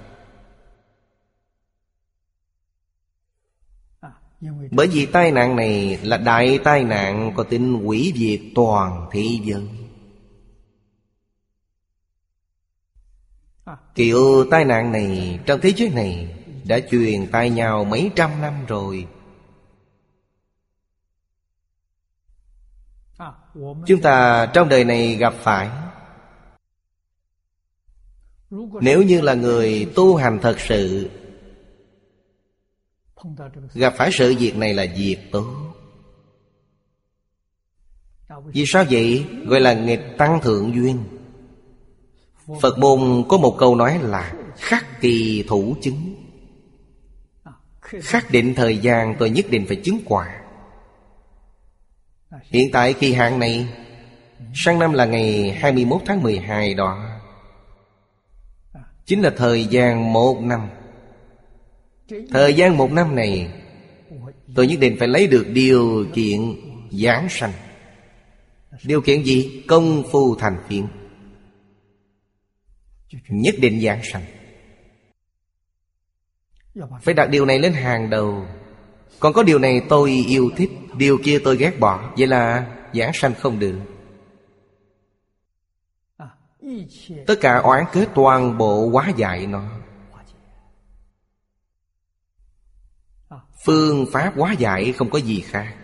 Bởi vì tai nạn này là đại tai nạn có tính hủy diệt toàn thế giới. Kiểu tai nạn này trong thế giới này đã truyền tai nhau mấy trăm năm rồi. Chúng ta trong đời này gặp phải. Nếu như là người tu hành thật sự, Gặp phải sự việc này là việc tốt. Vì sao vậy? Gọi là nghịch tăng thượng duyên. Phật môn có một câu nói là Khắc kỳ thủ chứng. Khắc định thời gian, tôi nhất định phải chứng quả. Hiện tại kỳ hạn này, Sang năm là ngày 21 tháng 12 đó. Chính là thời gian một năm. Thời gian một năm này, Tôi nhất định phải lấy được điều kiện giảng sanh. Điều kiện gì? Công phu thành phiện Nhất định giảng sanh. Phải đặt điều này lên hàng đầu. Còn có điều này tôi yêu thích. Điều kia tôi ghét bỏ. Vậy là giảng sanh không được. Tất cả oán kết toàn bộ quá dạy nó. Phương pháp quá dạy không có gì khác.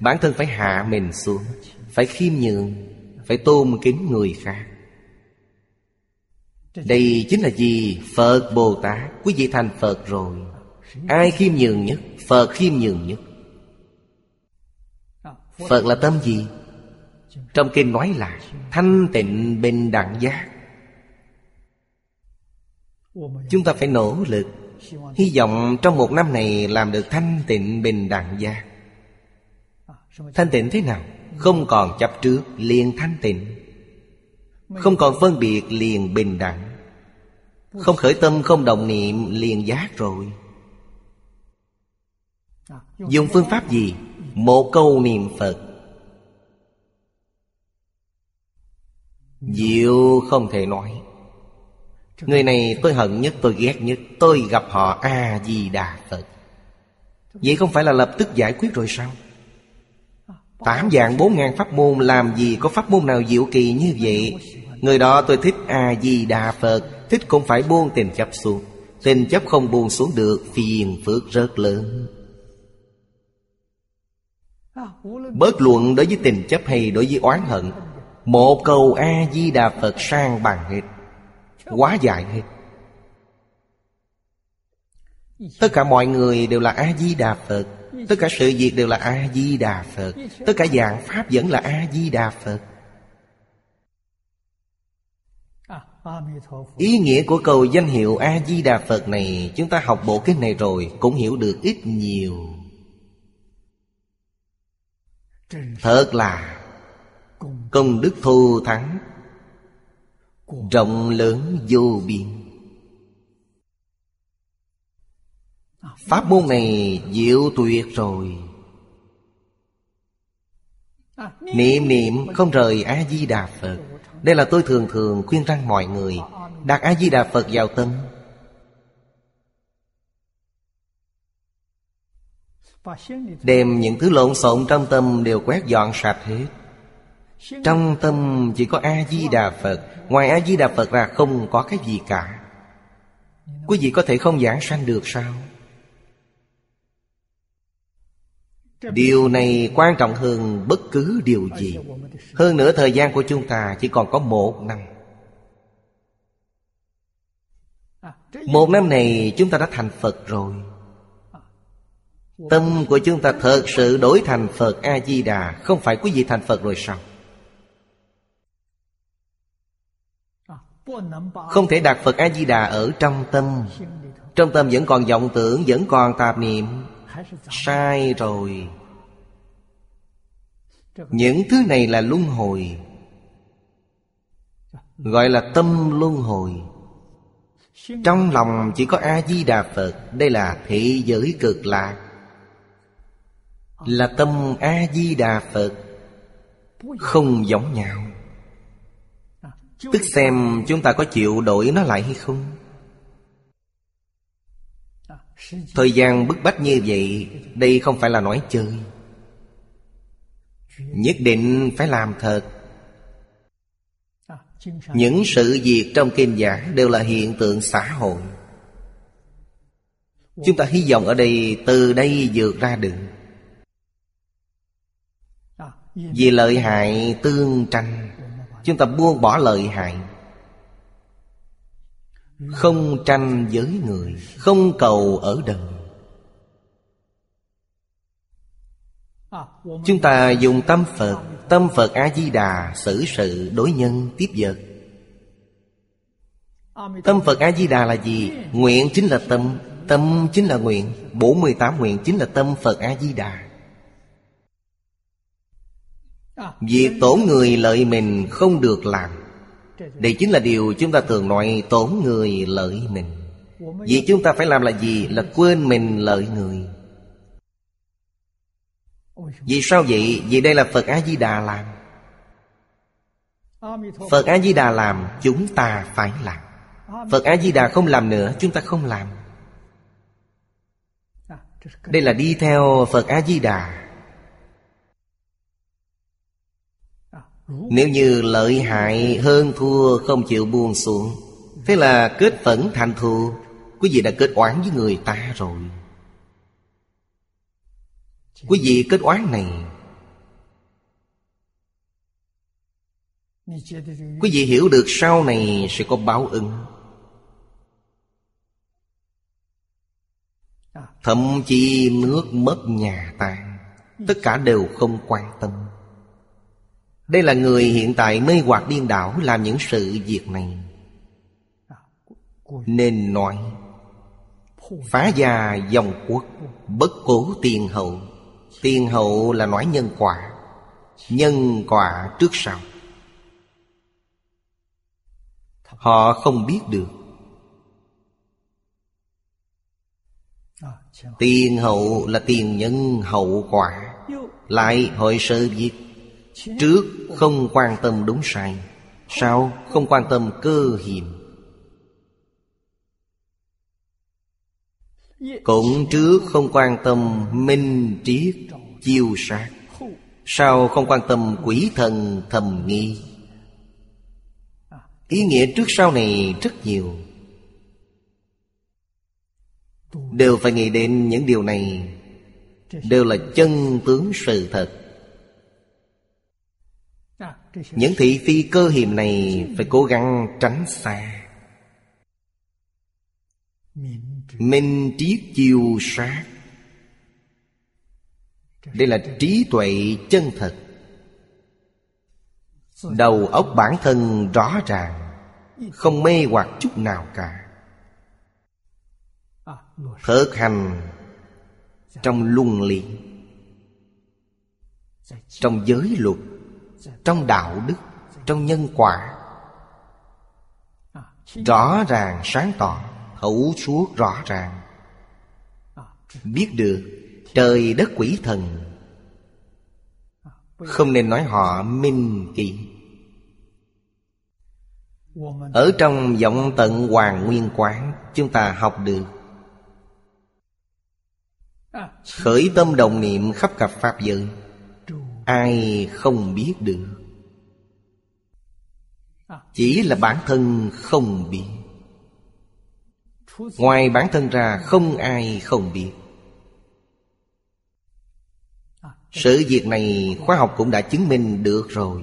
Bản thân phải hạ mình xuống. Phải khiêm nhường. Phải tôn kính người khác. Đây chính là gì? Phật Bồ Tát. Quý vị thành Phật rồi. Ai khiêm nhường nhất? Phật khiêm nhường nhất Phật là tâm gì? Trong kinh nói là Thanh tịnh bình đẳng giác Chúng ta phải nỗ lực, Hy vọng trong một năm này làm được thanh tịnh bình đẳng giác Thanh tịnh thế nào? Không còn chấp trước, liền thanh tịnh Không còn phân biệt, liền bình đẳng Không khởi tâm, không động niệm, liền giác rồi Dùng phương pháp gì? Một câu niệm Phật. Diệu không thể nói. Người này tôi hận nhất, tôi ghét nhất. Tôi gặp họ A-di-đà Phật. Vậy không phải là lập tức giải quyết rồi sao? Tám dạng bốn ngàn pháp môn, Làm gì có pháp môn nào diệu kỳ như vậy? Người đó tôi thích A-di-đà Phật. Thích cũng phải buông tình chấp xuống. Tình chấp không buông xuống được, Phiền phước rất lớn. Bớt luận đối với tình chấp hay đối với oán hận, Một câu A-di-đà Phật sang bằng hết, Quá dài hết. Tất cả mọi người đều là A-di-đà Phật, Tất cả sự việc đều là A-di-đà Phật, Tất cả dạng Pháp vẫn là A-di-đà Phật. Ý nghĩa của câu danh hiệu A-di-đà Phật này, Chúng ta học bộ kinh này rồi Cũng hiểu được ít nhiều. Thật là Công đức thù thắng, Rộng lớn vô biên. Pháp môn này diệu tuyệt rồi. Niệm niệm không rời A-di-đà Phật. Đây là tôi thường thường khuyên răng mọi người, Đặt A-di-đà Phật vào tâm. Đem những thứ lộn xộn trong tâm đều quét dọn sạch hết. Trong tâm chỉ có A-di-đà Phật. Ngoài A-di-đà Phật ra không có cái gì cả. Quý vị có thể không giảng sanh được sao? Điều này quan trọng hơn bất cứ điều gì. Hơn nữa thời gian của chúng ta chỉ còn có một năm. Một năm này chúng ta đã thành Phật rồi. Tâm của chúng ta thật sự đổi thành Phật A-di-đà, Không phải quý vị thành Phật rồi sao? Không thể đặt Phật A-di-đà ở trong tâm. Trong tâm vẫn còn vọng tưởng, Vẫn còn tạp niệm. Sai rồi. Những thứ này là luân hồi. Gọi là tâm luân hồi. Trong lòng chỉ có A-di-đà Phật. Đây là thị giới cực lạc. Là tâm A-di-đà Phật, Không giống nhau. Tức xem chúng ta có chịu đổi nó lại hay không? Thời gian bức bách như vậy, Đây không phải là nói chơi. Nhất định phải làm thật. Những sự việc trong kinh giảng Đều là hiện tượng xã hội. Chúng ta hy vọng ở đây Từ đây vượt ra được. Vì lợi hại tương tranh, Chúng ta buông bỏ lợi hại. Không tranh với người, Không cầu ở đời. Chúng ta dùng tâm Phật Tâm Phật A-di-đà xử sự đối nhân tiếp vật. Tâm Phật A-di-đà là gì? Nguyện chính là tâm Tâm chính là nguyện. 48 nguyện chính là tâm Phật A-di-đà. Việc tổn người lợi mình không được làm. Đây chính là điều chúng ta thường nói tổn người lợi mình. Việc chúng ta phải làm là gì? Là quên mình lợi người. Vì sao vậy? Vì đây là Phật A-di-đà làm. Phật A-di-đà làm, Chúng ta phải làm. Phật A-di-đà không làm nữa, Chúng ta không làm. Đây là đi theo Phật A-di-đà. Nếu như lợi hại hơn thua, không chịu buông xuống. Thế là kết phẫn thành thù. Quý vị đã kết oán với người ta rồi. Quý vị kết oán này, Quý vị hiểu được sau này sẽ có báo ứng. Thậm chí nước mất nhà tan, Tất cả đều không quan tâm đây là người hiện tại mê hoặc điên đảo Làm những sự việc này. Nên nói, Phá gia dòng quốc, Bất cố tiền hậu. Tiền hậu là nói nhân quả Nhân quả trước sau. Họ không biết được. Tiền hậu là tiền nhân hậu quả. Lại hội sự việc. Trước không quan tâm đúng sai, Sau không quan tâm cơ hiểm Cũng trước không quan tâm minh triết, chiêu sát. Sau không quan tâm quỷ thần, thầm nghi. Ý nghĩa trước sau này rất nhiều. Đều phải nghĩ đến những điều này. Đều là chân tướng sự thật những thị phi cơ hiểm này Phải cố gắng tránh xa. Minh triết chiêu sát. Đây là trí tuệ chân thật. Đầu óc bản thân rõ ràng, Không mê hoặc chút nào cả. Thực hành Trong luân lý, Trong giới luật trong đạo đức, trong nhân quả. Rõ ràng sáng tỏ, hữu suốt rõ ràng. Biết được, trời đất quỷ thần. Không nên nói họ minh kỳ ở trong vọng tận hoàng nguyên quán, chúng ta học được. Khởi tâm đồng niệm khắp gặp pháp giới ai không biết được. Chỉ là bản thân không biết. Ngoài bản thân ra, không ai không biết. Sự việc này khoa học cũng đã chứng minh được rồi.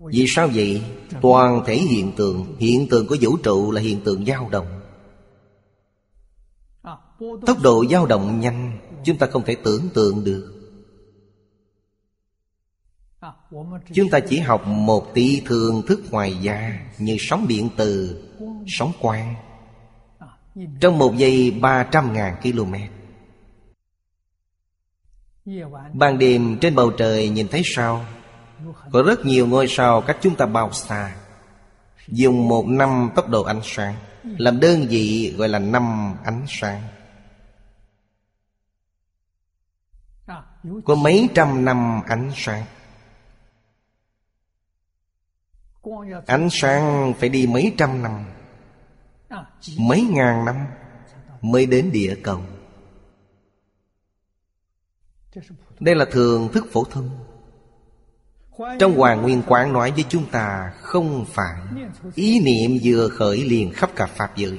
Vì sao vậy? Toàn thể hiện tượng. Hiện tượng của vũ trụ là hiện tượng dao động. Tốc độ dao động nhanh, chúng ta không thể tưởng tượng được. Chúng ta chỉ học một tí thường thức ngoài da Như sóng điện từ, sóng quang. Trong một giây ba trăm ngàn km. Ban đêm trên bầu trời nhìn thấy sao? Có rất nhiều ngôi sao cách chúng ta bao xa. Dùng một năm tốc độ ánh sáng Làm đơn vị gọi là năm ánh sáng. Có mấy trăm năm ánh sáng Ánh sáng phải đi mấy trăm năm, Mấy ngàn năm Mới đến địa cầu. Đây là thường thức phổ thông. Trong Hoàng Nguyên Quán nói với chúng ta, Không phải. Ý niệm vừa khởi liền khắp cả Pháp giới.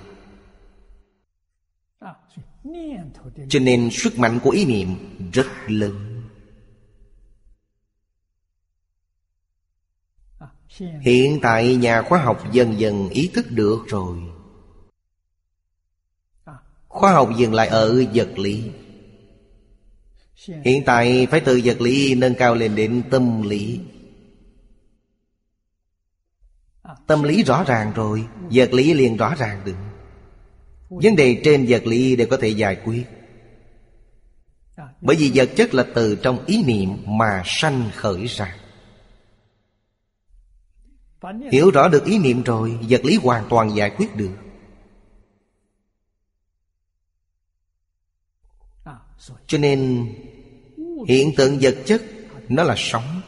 Cho nên sức mạnh của ý niệm rất lớn. Hiện tại nhà khoa học dần dần ý thức được rồi. Khoa học dừng lại ở vật lý. Hiện tại phải từ vật lý nâng cao lên đến tâm lý. Tâm lý rõ ràng rồi, Vật lý liền rõ ràng được. Vấn đề trên vật lý đều có thể giải quyết. Bởi vì vật chất là từ trong ý niệm mà sanh khởi ra. Hiểu rõ được ý niệm rồi, Vật lý hoàn toàn giải quyết được. Cho nên, Hiện tượng vật chất, Nó là sống.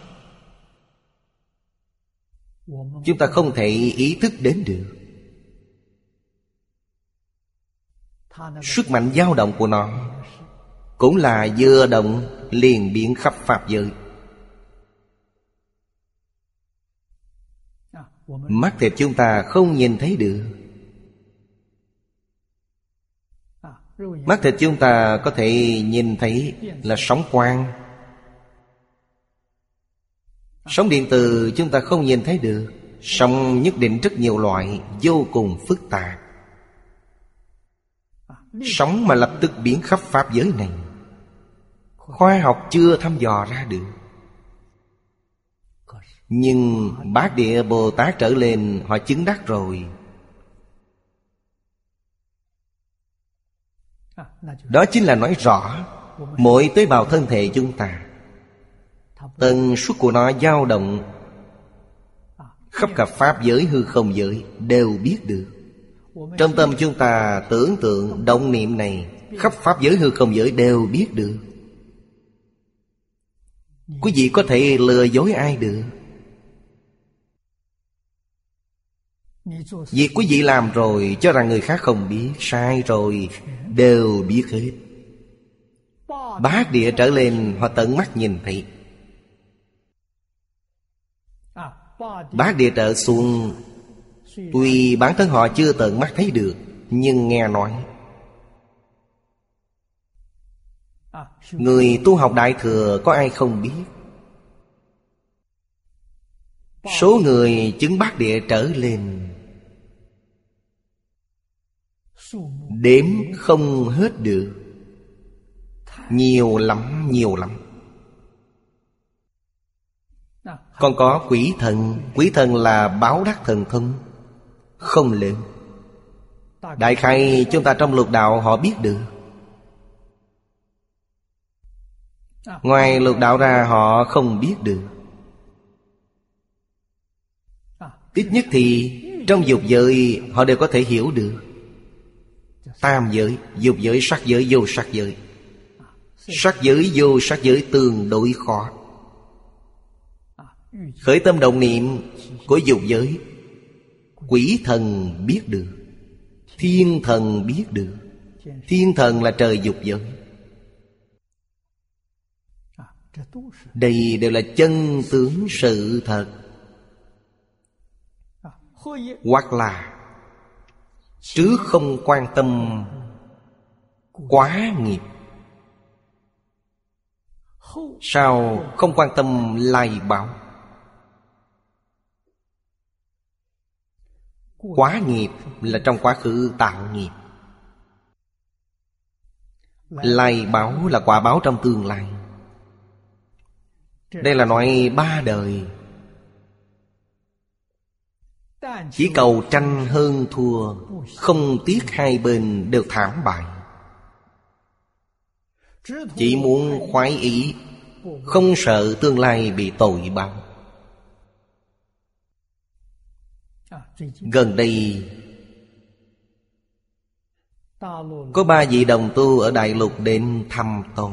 Chúng ta không thể ý thức đến được. Sức mạnh dao động của nó Cũng là vừa động liền biến khắp Pháp giới. Mắt thịt chúng ta không nhìn thấy được. Mắt thịt chúng ta có thể nhìn thấy là sóng quang. Sóng điện từ chúng ta không nhìn thấy được. Song nhất định rất nhiều loại, Vô cùng phức tạp. Sóng mà lập tức biến khắp Pháp giới này. Khoa học chưa thăm dò ra được. Nhưng bát địa Bồ Tát trở lên, Họ chứng đắc rồi. Đó chính là nói rõ, Mỗi tế bào thân thể chúng ta, Tần suất của nó dao động, Khắp cả Pháp giới hư không giới Đều biết được. Trong tâm chúng ta tưởng tượng động niệm này, Khắp Pháp giới hư không giới đều biết được. Quý vị có thể lừa dối ai được? Việc quý vị làm rồi cho rằng người khác không biết, Sai rồi, đều biết hết. Bát địa trở lên, họ tận mắt nhìn thấy. Bát địa trở xuống, Tuy bản thân họ chưa tận mắt thấy được, Nhưng nghe nói. Người tu học Đại Thừa có ai không biết? Số người chứng bát địa trở lên Đếm không hết được. Nhiều lắm, nhiều lắm. Còn có quỷ thần. Quỷ thần là báo đắc thần thông. Không lớn. Đại khai chúng ta trong lục đạo họ biết được. Ngoài lục đạo ra họ không biết được. Ít nhất thì trong dục giới họ đều có thể hiểu được. Tam giới, dục giới, sắc giới, vô sắc giới. Sắc giới, vô sắc giới tương đối khó. Khởi tâm động niệm của dục giới Quỷ thần biết được Thiên thần biết được. Thiên thần là trời dục giới. Đây đều là chân tướng sự thật. Hoặc là chứ không quan tâm Quá nghiệp. Sao không quan tâm lai báo Quá nghiệp là trong quá khứ tạo nghiệp. Lai báo là quả báo trong tương lai. Đây là nói ba đời. Chỉ cầu tranh hơn thua, Không tiếc hai bên đều thảm bại. Chỉ muốn khoái ý, Không sợ tương lai bị tội báo Gần đây, Có ba vị đồng tu ở Đại Lục đến thăm tôi.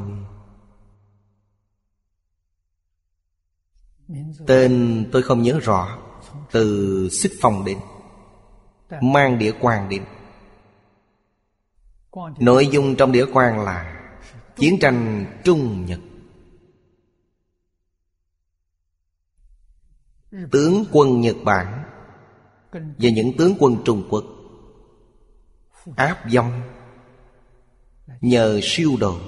Tên tôi không nhớ rõ. Từ xích phong đến, Mang đĩa quang đến. Nội dung trong đĩa quang là Chiến tranh Trung Nhật. Tướng quân Nhật Bản Và những tướng quân Trung Quốc Áp dông Nhờ siêu đồ.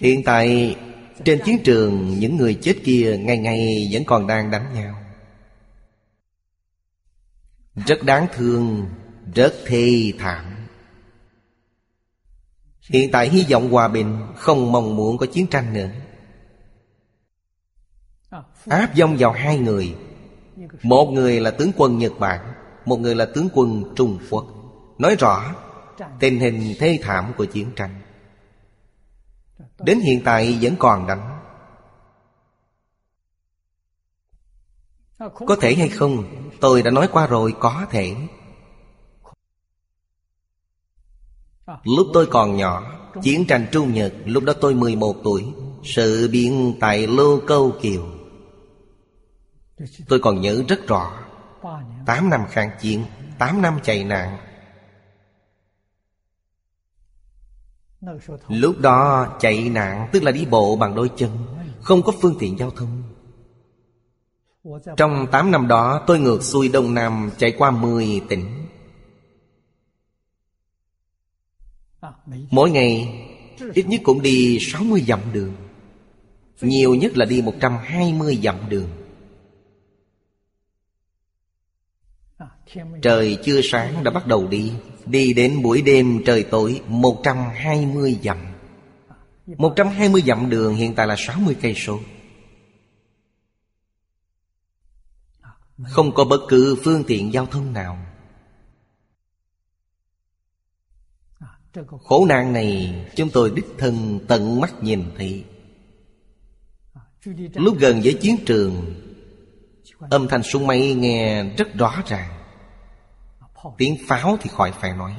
Hiện tại trên chiến trường, Những người chết kia Ngày ngày vẫn còn đang đánh nhau. Rất đáng thương, Rất thê thảm. Hiện tại hy vọng hòa bình Không mong muốn có chiến tranh nữa. Áp dông vào hai người. Một người là tướng quân Nhật Bản, Một người là tướng quân Trung Quốc. Nói rõ, Tình hình thê thảm của chiến tranh. Đến hiện tại vẫn còn đánh Có thể hay không, Tôi đã nói qua rồi, có thể. Lúc tôi còn nhỏ, Chiến tranh Trung Nhật, Lúc đó tôi 11 tuổi, Sự biến tại Lô Câu Kiều. Tôi còn nhớ rất rõ, Tám năm kháng chiến, Tám năm chạy nạn Lúc đó chạy nạn, Tức là đi bộ bằng đôi chân, Không có phương tiện giao thông. Trong 8 năm đó, Tôi ngược xuôi Đông Nam Chạy qua 10 tỉnh. Mỗi ngày, Ít nhất cũng đi 60 dặm đường. Nhiều nhất là đi 120 dặm đường. Trời chưa sáng đã bắt đầu đi. Đi đến buổi đêm trời tối 120 dặm. 120 dặm đường hiện tại là 60 cây số. Không có bất cứ phương tiện giao thông nào. Khổ nạn này, chúng tôi đích thân tận mắt nhìn thấy. Lúc gần với chiến trường, Âm thanh súng máy nghe rất rõ ràng. Tiếng pháo thì khỏi phải nói.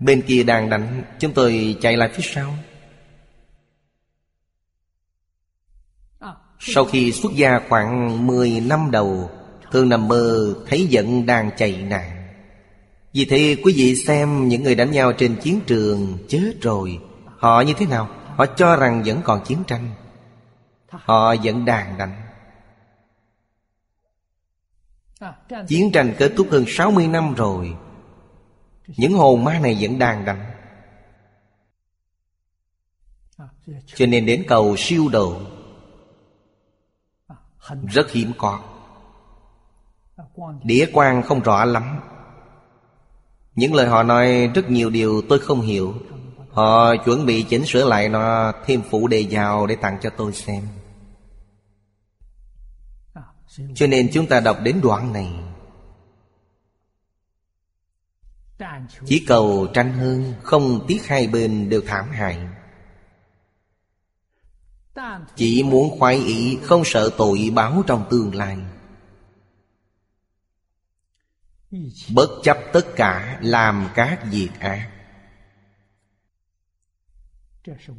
Bên kia đang đánh Chúng tôi chạy lại phía sau. Sau khi xuất gia khoảng 10 năm đầu Thường nằm mơ thấy giận đang chạy nạn. Vì thế quý vị xem những người đánh nhau trên chiến trường chết rồi. Họ như thế nào? Họ cho rằng vẫn còn chiến tranh. Họ vẫn đang đánh Chiến tranh kết thúc hơn 60 năm rồi. Những hồn ma này vẫn đang đánh. Cho nên đến cầu siêu độ Rất hiếm có. Đĩa quan không rõ lắm. Những lời họ nói rất nhiều điều tôi không hiểu. Họ chuẩn bị chỉnh sửa lại nó Thêm phụ đề vào để tặng cho tôi xem cho nên chúng ta đọc đến đoạn này. Chỉ cầu tranh hơn Không tiếc hai bên đều thảm hại. Chỉ muốn khoái ý, Không sợ tội báo trong tương lai. Bất chấp tất cả, Làm các việc ác.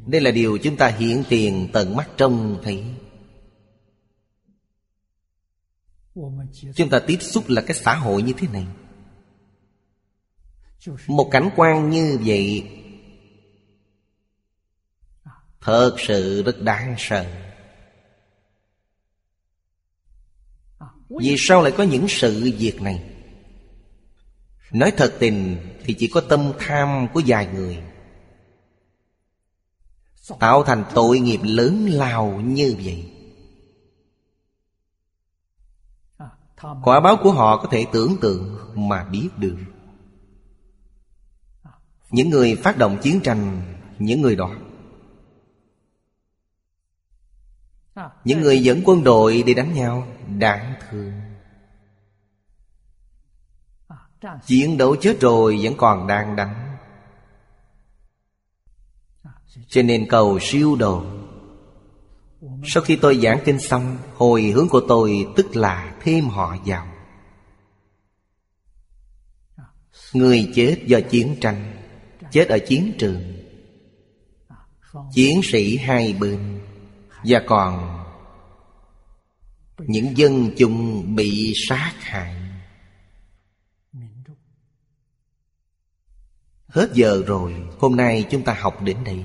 Đây là điều chúng ta hiện tiền tận mắt trông thấy. Chúng ta tiếp xúc là cái xã hội như thế này. Một cảnh quan như vậy, Thật sự rất đáng sợ. Vì sao lại có những sự việc này? Nói thật tình Thì chỉ có tâm tham của vài người. Tạo thành tội nghiệp lớn lao như vậy. Quả báo của họ có thể tưởng tượng mà biết được. Những người phát động chiến tranh Những người đó. Những người dẫn quân đội đi đánh nhau Đáng thương. Chiến đấu chết rồi vẫn còn đang đánh Cho nên cầu siêu độ sau khi tôi giảng kinh xong, Hồi hướng của tôi tức là thêm họ vào. Người chết do chiến tranh, Chết ở chiến trường. Chiến sĩ hai bên, Và còn Những dân chung bị sát hại. Hết giờ rồi, Hôm nay chúng ta học đến đây.